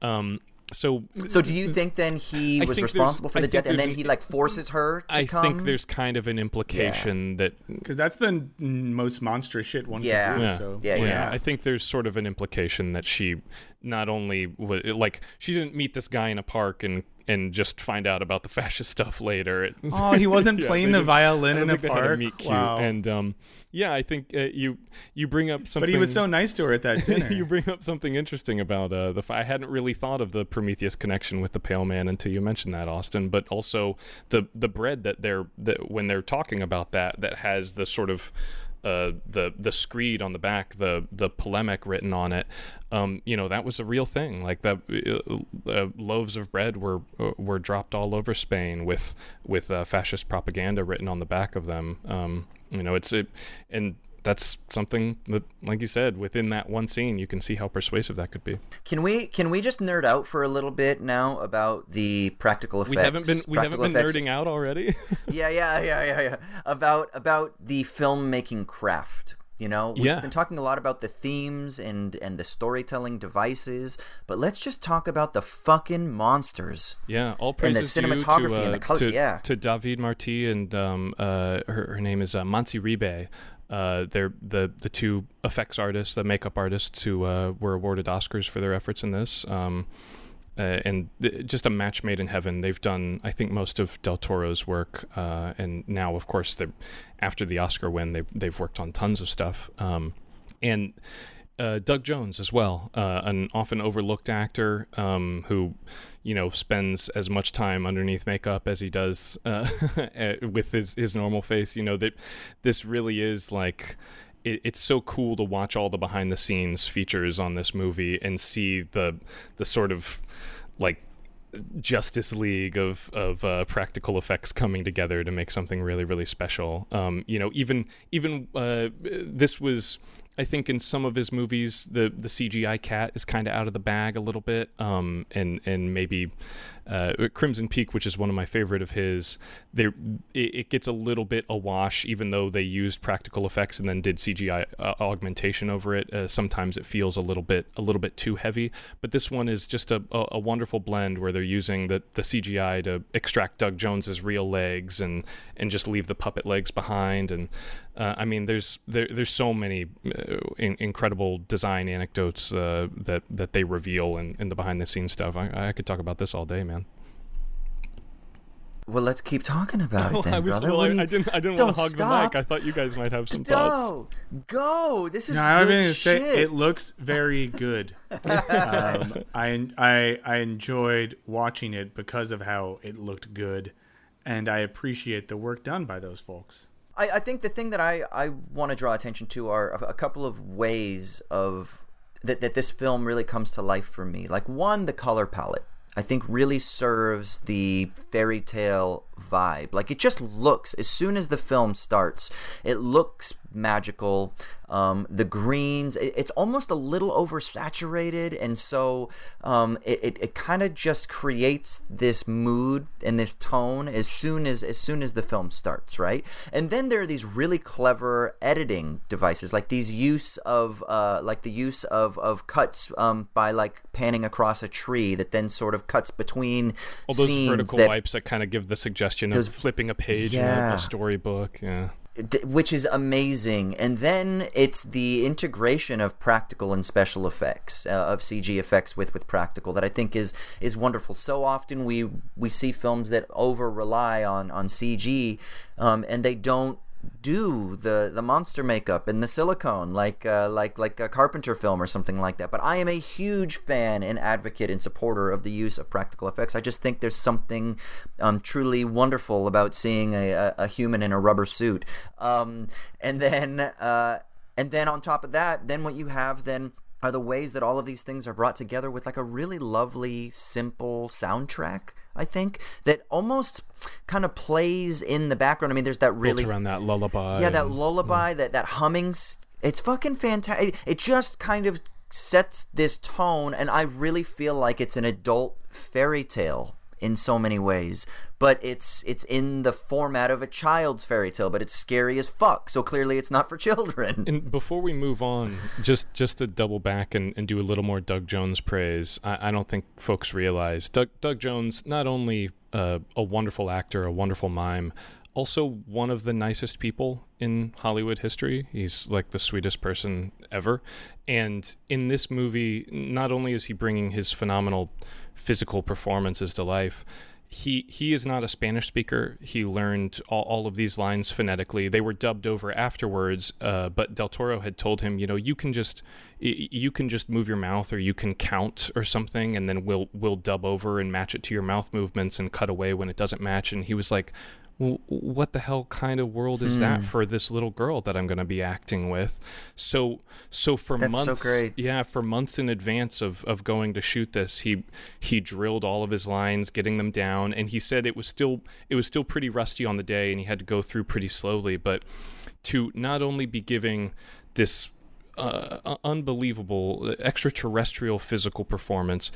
Um, so So do you think then he I was responsible for the death, and then he like forces her to I come? think there's kind of an implication that Because that's the most monstrous shit one Yeah. could do. Yeah. So Yeah, yeah. I think there's sort of an implication that she not only was like she didn't meet this guy in a park and and just find out about the fascist stuff later. Oh, he wasn't Yeah, playing the violin in a think they had park. Wow. And um, yeah, I think uh, you you bring up something. but he was so nice to her at that dinner. you bring up something interesting about uh, the. I hadn't really thought of the Prometheus connection with the Pale Man until you mentioned that, Austin. But also the the bread that they're that when they're talking about that that has the sort of uh, the the screed on the back, the the polemic written on it. Um, you know that was a real thing. Like that, uh, uh, loaves of bread were uh, were dropped all over Spain with with uh, fascist propaganda written on the back of them. Um, you know, it's it, and that's something that, like you said, within that one scene, you can see how persuasive that could be. Can we can we just nerd out for a little bit now about the practical effects? We haven't been we haven't been effects- nerding out already. Yeah, yeah, yeah, yeah, yeah. About about the filmmaking craft. You know, we've Yeah. been talking a lot about the themes and and the storytelling devices, but let's just talk about the fucking monsters. yeah, all And the cinematography to, uh, and the colors, to, yeah. to David Marti and um, uh, her, her name is uh, Montse Ribé. Uh, they're the the two effects artists, the makeup artists who uh, were awarded Oscars for their efforts in this. Um, uh, and th- just a match made in heaven. They've done, I think, most of Del Toro's work, uh, and now, of course, after the Oscar win, they they've worked on tons of stuff. Um, and uh, Doug Jones as well, uh, an often overlooked actor um, who, you know, spends as much time underneath makeup as he does uh, with his his normal face. You know that this really is like. It, it's so cool to watch all the behind the scenes features on this movie and see the the sort of like Justice League of of uh, practical effects coming together to make something really really special. Um, you know, even even uh, this was. I think in some of his movies, the, the CGI cat is kind of out of the bag a little bit, um, and and maybe uh, Crimson Peak, which is one of my favorite of his, there it, it gets a little bit awash, even though they used practical effects and then did CGI uh, augmentation over it. Uh, sometimes it feels a little bit a little bit too heavy, but this one is just a, a, a wonderful blend where they're using the, the CGI to extract Doug Jones's real legs and and just leave the puppet legs behind. And uh, I mean, there's there, there's so many uh, in, incredible design anecdotes uh, that that they reveal in, in the behind the scenes stuff. I, I could talk about this all day, man. Well, let's keep talking about it then, I, was, brother. well, I, you- I didn't I didn't want to hog stop. the mic. I thought you guys might have some thoughts. Go, go. This is No, I good was gonna shit. say it looks very good. um, I, I I enjoyed watching it because of how it looked good, and I appreciate the work done by those folks. I, I think the thing that I, I want to draw attention to are a, a couple of ways of that, that this film really comes to life for me. Like one, the color palette. I think really serves the fairy tale vibe. Like it just looks as soon as the film starts, it looks magical. Um, the greens, it, it's almost a little oversaturated, and so um, it, it, it kind of just creates this mood and this tone as soon as as soon as the film starts, right? And then there are these really clever editing devices, like these use of uh, like the use of of cuts um, by like panning across a tree that then sort of cuts between All those scenes vertical that wipes that kind of give the suggestion Those- of flipping a page in a, a storybook. Yeah. Which is amazing. And then it's the integration of practical and special effects, uh, of CG effects with with practical that I think is is wonderful. So often we we see films that over rely on on CG, um, and they don't do the the monster makeup and the silicone like uh, like like a Carpenter film or something like that. But I am a huge fan and advocate and supporter of the use of practical effects. I just think there's something um, truly wonderful about seeing a, a, human in a rubber suit. Um, and then uh, and then on top of that, then what you have then are the ways that all of these things are brought together with like a really lovely, simple soundtrack. I think that almost kind of plays in the background. I mean, there's that really around that lullaby. yeah, that lullaby, that that hummings. It's fucking fantastic. It just kind of sets this tone, and I really feel like it's an adult fairy tale in so many ways but it's it's in the format of a child's fairy tale but it's scary as fuck so clearly it's not for children and before we move on just just to double back and, and do a little more doug jones praise i, I don't think folks realize doug, doug jones not only uh, a wonderful actor a wonderful mime also one of the nicest people in Hollywood history. He's like the sweetest person ever. And in this movie, not only is he bringing his phenomenal physical performances to life, he he is not a Spanish speaker. He learned all, all of these lines phonetically. They were dubbed over afterwards, uh, but Del Toro had told him, you know, you can just you can just move your mouth or you can count or something, and then we'll we'll dub over and match it to your mouth movements and cut away when it doesn't match. And he was like, what the hell kind of world is hmm. that for this little girl that I'm going to be acting with? So, so for That's months, so yeah, for months in advance of, of going to shoot this, he he drilled all of his lines, getting them down, and he said it was still it was still pretty rusty on the day, and he had to go through pretty slowly. But to not only be giving this uh, unbelievable extraterrestrial physical performance,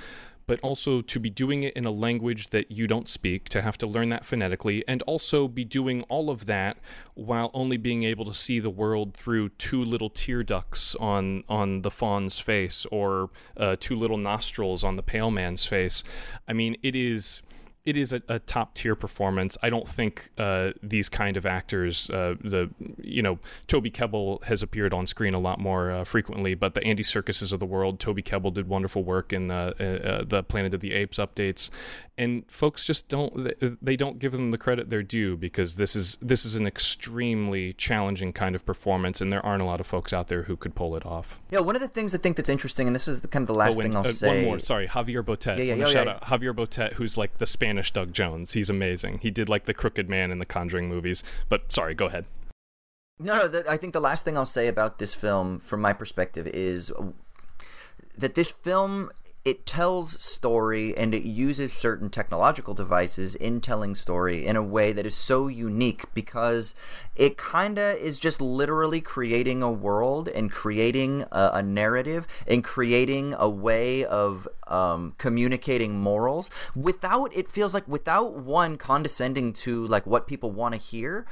but also to be doing it in a language that you don't speak, to have to learn that phonetically, and also be doing all of that while only being able to see the world through two little tear ducts on on the faun's face or uh, two little nostrils on the pale man's face. I mean, it is it is a, a top tier performance. I don't think uh, these kind of actors, uh, the you know, Toby Kebbell has appeared on screen a lot more uh, frequently, but the Andy Serkises of the world, Toby Kebbell did wonderful work in uh, uh, the Planet of the Apes updates, and folks just don't they don't give them the credit they're due because this is this is an extremely challenging kind of performance, and there aren't a lot of folks out there who could pull it off. Yeah, one of the things I think that's interesting, and this is the, kind of the oh, last oh, thing I'll uh, say. One more, sorry, Javier Botet. Yeah, yeah, yeah, shout yeah. out Javier Botet, who's like the Spanish Spanish Doug Jones. He's amazing. He did like the Crooked Man in the Conjuring movies. But sorry, go ahead. No, no. The, I think the last thing I'll say about this film, from my perspective, is that this film it tells story and it uses certain technological devices in telling story in a way that is so unique because it kind of is just literally creating a world and creating a, a narrative and creating a way of um, communicating morals without it feels like without one condescending to like what people want to hear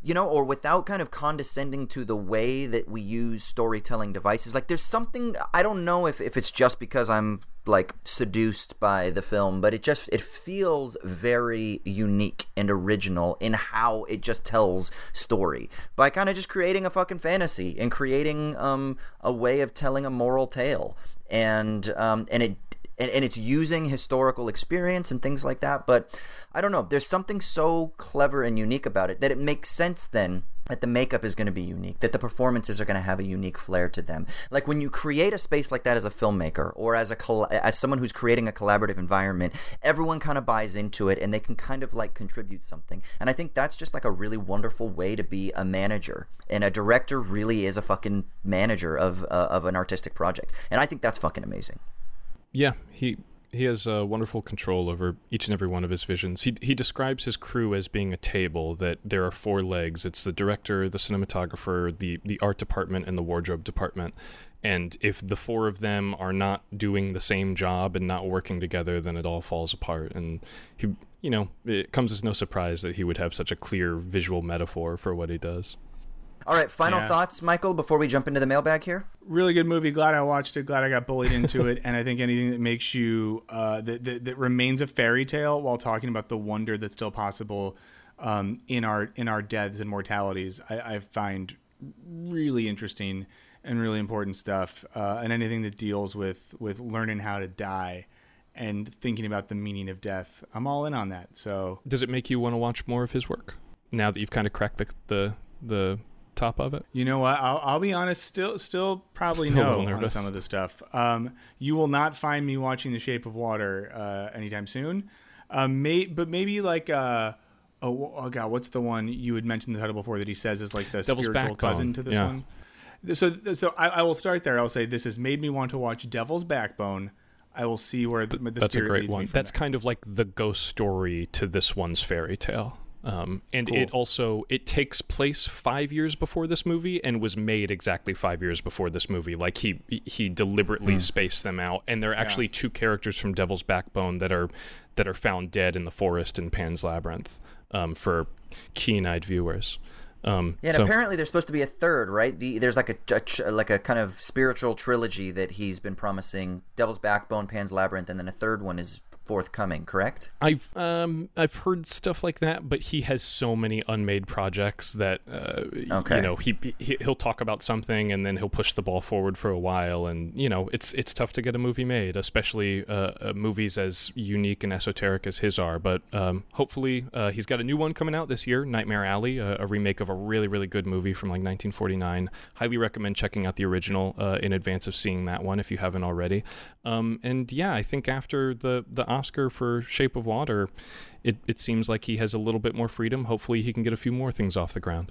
you know, or without kind of condescending to the way that we use storytelling devices. Like, there's something I don't know if, if it's just because I'm like seduced by the film, but it just it feels very unique and original in how it just tells story by kind of just creating a fucking fantasy and creating um, a way of telling a moral tale, and um, and it and, and it's using historical experience and things like that. But I don't know. There's something so clever and unique about it that it makes sense then that the makeup is going to be unique, that the performances are going to have a unique flair to them. Like when you create a space like that as a filmmaker or as a as someone who's creating a collaborative environment, everyone kind of buys into it and they can kind of like contribute something. And I think that's just like a really wonderful way to be a manager. And a director really is a fucking manager of uh, of an artistic project. And I think that's fucking amazing. Yeah, he he has a wonderful control over each and every one of his visions. He he describes his crew as being a table that there are four legs. It's the director, the cinematographer, the the art department, and the wardrobe department. And if the four of them are not doing the same job and not working together, then it all falls apart. And he, you know, it comes as no surprise that he would have such a clear visual metaphor for what he does. All right, final Yeah. thoughts, Michael, before we jump into the mailbag here. really good movie. Glad I watched it. Glad I got bullied into it. And I think anything that makes you uh, that, that that remains a fairy tale while talking about the wonder that's still possible um, in our in our deaths and mortalities, I, I find really interesting and really important stuff. Uh, and anything that deals with with learning how to die and thinking about the meaning of death, I'm all in on that. So Does it make you want to watch more of his work now that you've kind of cracked the the, the top of it? You know what? I'll, I'll be honest. Still, still probably Still no on some of the stuff. Um, you will not find me watching The Shape of Water uh, anytime soon. Um, may, but maybe like uh, oh, oh god, what's the one you had mentioned the title before that he says is like the Devil's spiritual cousin to this Yeah. one. So, so I, I will start there. I'll say this has made me want to watch Devil's Backbone. I will see where the, the That's a great one. That's there. kind of like the ghost story to this one's fairy tale. Um, and it also it takes place five years before this movie and was made exactly five years before this movie. Like he he deliberately Hmm. spaced them out, and there are actually two characters from Devil's Backbone that are that are found dead in the forest in Pan's Labyrinth um, for keen-eyed viewers. Um, Yeah, and so- apparently there's supposed to be a third, right? The, there's like a, a tr- like a kind of spiritual trilogy that he's been promising: Devil's Backbone, Pan's Labyrinth, and then a third one is forthcoming. Correct? I've um I've heard stuff like that, but he has so many unmade projects that uh, Okay. you know he, he he'll talk about something and then he'll push the ball forward for a while, and you know it's it's tough to get a movie made, especially uh, uh, movies as unique and esoteric as his are. But um, hopefully uh, he's got a new one coming out this year, Nightmare Alley, a, a remake of a really really good movie from like 1949. Highly recommend checking out the original uh, in advance of seeing that one if you haven't already. Um, and yeah, I think after the the Oscar for Shape of Water, it it seems like he has a little bit more freedom. Hopefully, he can get a few more things off the ground.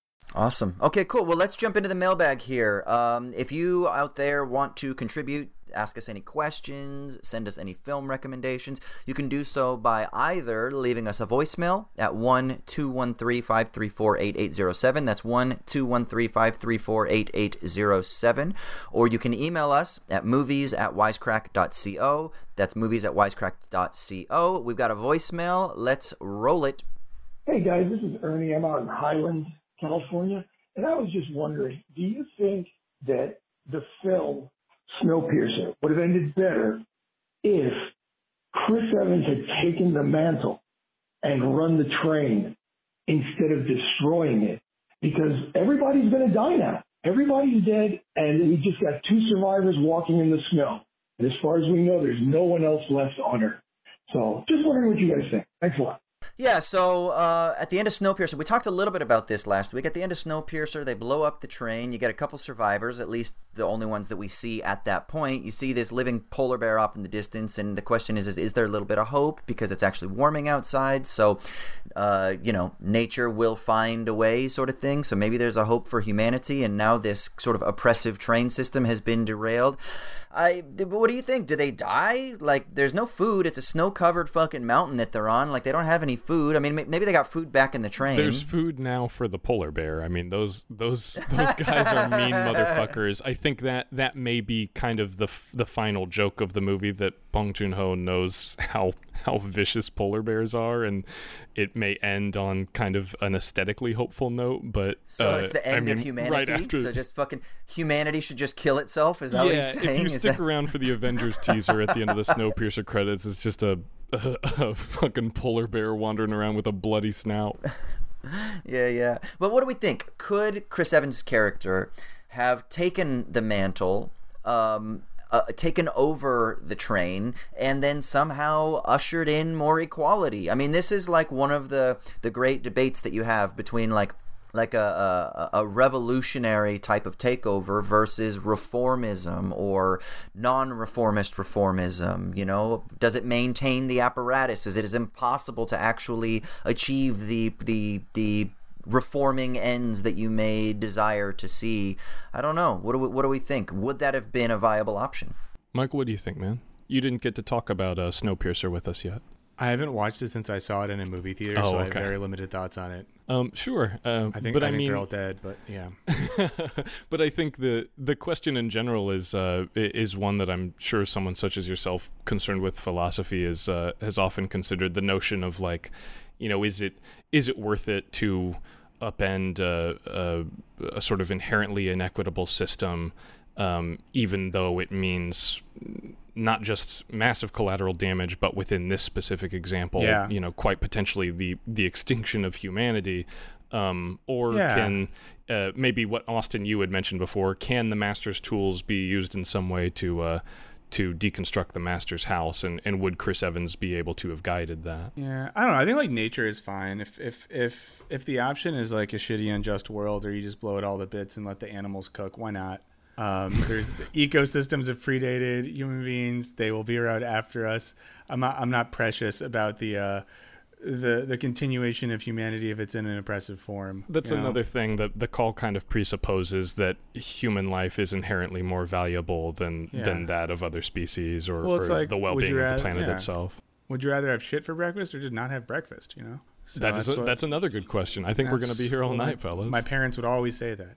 Awesome. Okay, cool. Well, let's jump into the mailbag here. Um, if you out there want to contribute, ask us any questions, send us any film recommendations, you can do so by either leaving us a voicemail at 1 213 534 8807. That's 1 213 534 8807. Or you can email us at movies at wisecrack.co. That's movies at wisecrack.co. We've got a voicemail. Let's roll it. Hey guys, this is Ernie. I'm out in Highland, California, and I was just wondering, do you think that the film Snowpiercer would have ended better if Chris Evans had taken the mantle and run the train instead of destroying it? Because everybody's going to die now. Everybody's dead, and we just got two survivors walking in the snow. And as far as we know, there's no one else left on Earth. So just wondering what you guys think. Thanks a lot. Yeah, so uh, at the end of Snowpiercer, we talked a little bit about this last week. At the end of Snowpiercer, they blow up the train. You get a couple survivors, at least the only ones that we see at that point. You see this living polar bear off in the distance, and the question is: Is, is there a little bit of hope because it's actually warming outside? So, uh, you know, nature will find a way, sort of thing. So maybe there's a hope for humanity, and now this sort of oppressive train system has been derailed. I, what do you think? Do they die? Like, there's no food. It's a snow-covered fucking mountain that they're on. Like, they don't have any food. I mean, maybe they got food back in the train. There's food now for the polar bear. I mean, those those those guys are mean motherfuckers. I think that that may be kind of the the final joke of the movie that Bong Joon Ho knows how how vicious polar bears are, and it may end on kind of an aesthetically hopeful note. But So uh, it's the I end of humanity. Right after, So just fucking humanity should just kill itself. Is that what you're saying? if you Is stick that- around for the Avengers teaser at the end of the Snowpiercer credits, it's just a, a, fucking polar bear wandering around with a bloody snout. Yeah, yeah. But what do we think? Could Chris Evans' character have taken the mantle, um, uh, taken over the train, and then somehow ushered in more equality? I mean, this is like one of the the great debates that you have between like like a, a, a revolutionary type of takeover versus reformism or non-reformist reformism you know? Does it maintain the apparatus? Is it is impossible to actually achieve the the the reforming ends that you may desire to see? I don't know. What do we, what do we think? Would that have been a viable option? Michael, what do you think, man? You didn't get to talk about uh, Snowpiercer with us yet. I haven't watched it since I saw it in a movie theater, Oh, so I have very limited thoughts on it. Um, sure. Um, I think, but I, I, think mean, they're all dead, but yeah. but I think the the question in general is uh, is one that I'm sure someone such as yourself, concerned with philosophy, is uh, has often considered the notion of like, you know, is it is it worth it to upend a, a, a sort of inherently inequitable system, um, even though it means not just massive collateral damage, but within this specific example, Yeah. you know, quite potentially the the extinction of humanity. Um, or Yeah. can uh, maybe what Austin you had mentioned before? Can the master's tools be used in some way to uh, to deconstruct the master's house, and, and would Chris Evans be able to have guided that? Yeah, I don't know. I think like nature is fine. If if if if the option is like a shitty, unjust world, or you just blow it all to bits and let the animals cook, why not? Um, there's the ecosystems have predated human beings. They will be around after us. I'm not. I'm not precious about the uh, the the continuation of humanity if it's in an oppressive form. That's you know? another thing that the call kind of presupposes that human life is inherently more valuable than Yeah. than that of other species or, Well, or like, the well-being you of the planet yeah. itself. Would you rather have shit for breakfast or just not have breakfast? You know. So that is a, what- that's another good question. I think we're going to be here all night, fellas. My parents would always say that,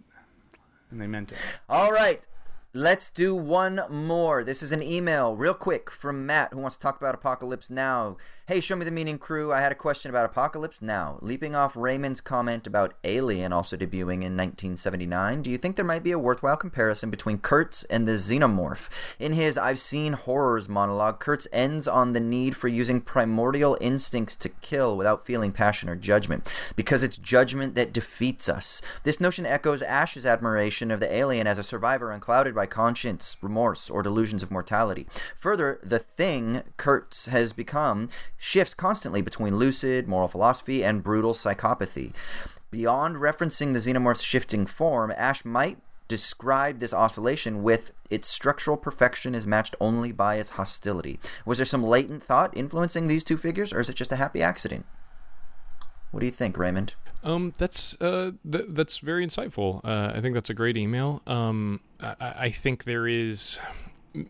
and they meant it. All right. Let's do one more. This is an email, real quick, from Matt, who wants to talk about Apocalypse Now. Hey, show me the meaning crew. I had a question about Apocalypse Now. Leaping off Raymond's comment about Alien also debuting in 1979, do you think there might be a worthwhile comparison between Kurtz and the Xenomorph? In his I've Seen Horrors monologue, Kurtz ends on the need for using primordial instincts to kill without feeling passion or judgment, because it's judgment that defeats us. This notion echoes Ash's admiration of the alien as a survivor unclouded by conscience, remorse, or delusions of mortality. Further, the thing Kurtz has become shifts constantly between lucid, moral philosophy, and brutal psychopathy. Beyond referencing the xenomorph's shifting form, Ash might describe this oscillation with its structural perfection is matched only by its hostility. Was there some latent thought influencing these two figures, or is it just a happy accident? What do you think, Raymond? Um, that's uh, th- that's very insightful. Uh, I think that's a great email. Um, I, I think there is,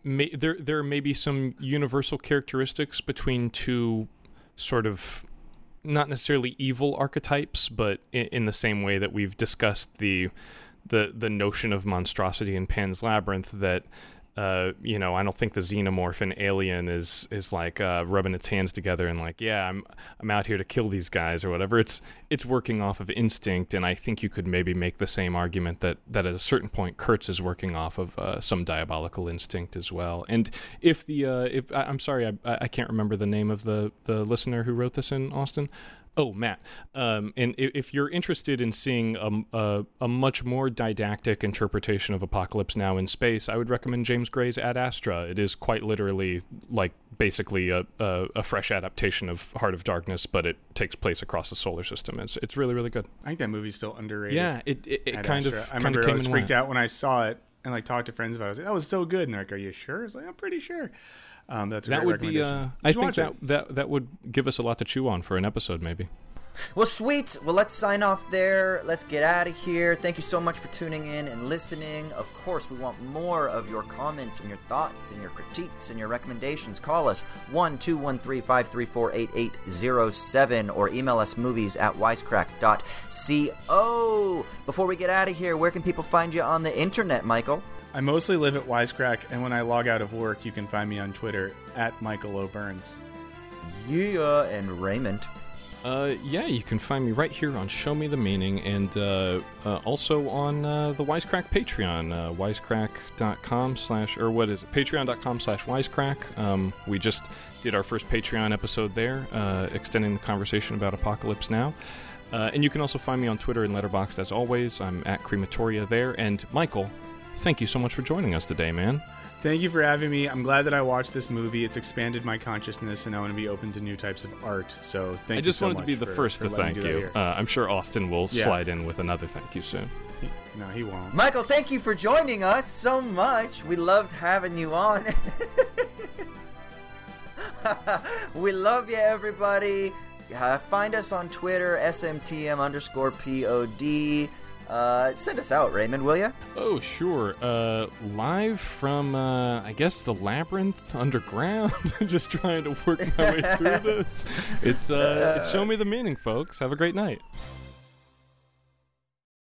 may, there there may be some universal characteristics between two, sort of, not necessarily evil archetypes, but in, in the same way that we've discussed the, the the notion of monstrosity in Pan's Labyrinth that. Uh, you know, I don't think the xenomorph and alien is is like uh, rubbing its hands together and like, yeah, I'm I'm out here to kill these guys or whatever. It's it's working off of instinct, and I think you could maybe make the same argument that that at a certain point, Kurtz is working off of uh, some diabolical instinct as well. And if the uh, if I, I'm sorry, I I can't remember the name of the the listener who wrote this in Austin. Oh, Matt. Um, and if you're interested in seeing a, a, a much more didactic interpretation of Apocalypse Now in space, I would recommend James Gray's Ad Astra. It is quite literally like basically a, a, a fresh adaptation of Heart of Darkness, but it takes place across the solar system. It's it's really really good. I think that movie's still underrated. Yeah, it it, it kind Astra. of I remember I was freaked went. out when I saw it and like talked to friends about it. I was like, that was so good. And they're like, are you sure? I was like, I'm pretty sure. Um, that's a That great would be. recommendation. Uh, I think that, it. that that would give us a lot to chew on for an episode, maybe. Well, sweet. Well, let's sign off there. Let's get out of here. Thank you so much for tuning in and listening. Of course, we want more of your comments and your thoughts and your critiques and your recommendations. Call us 1 213 534 8807 or email us movies at wisecrack.co. Before we get out of here, where can people find you on the internet, Michael? I mostly live at Wisecrack, and when I log out of work, you can find me on Twitter at Michael O'Burns. Yeah, and Raymond. Uh, yeah, you can find me right here on Show Me the Meaning and uh, uh, also on uh, the Wisecrack Patreon, uh, wisecrack.com slash, or what is it, patreon.com slash wisecrack. Um, we just did our first Patreon episode there, uh, extending the conversation about Apocalypse Now. Uh, and you can also find me on Twitter and Letterboxd as always. I'm at Crematoria there. And Michael, thank you so much for joining us today, man. Thank you for having me. I'm glad that I watched this movie. It's expanded my consciousness, and I want to be open to new types of art. So thank I you I just so wanted to much be the for- first for to me thank you. here. Uh, I'm sure Austin will Yeah. slide in with another thank you soon. no, he won't. Michael, thank you for joining us so much. We loved having you on. we love you, everybody. Uh, find us on Twitter, SMTM underscore POD. Uh, send us out, Raymond, will you? Oh, sure. Uh, live from, uh, I guess, the Labyrinth Underground. Just trying to work my way through this. It's, uh, it's Show Me the Meaning, folks. Have a great night.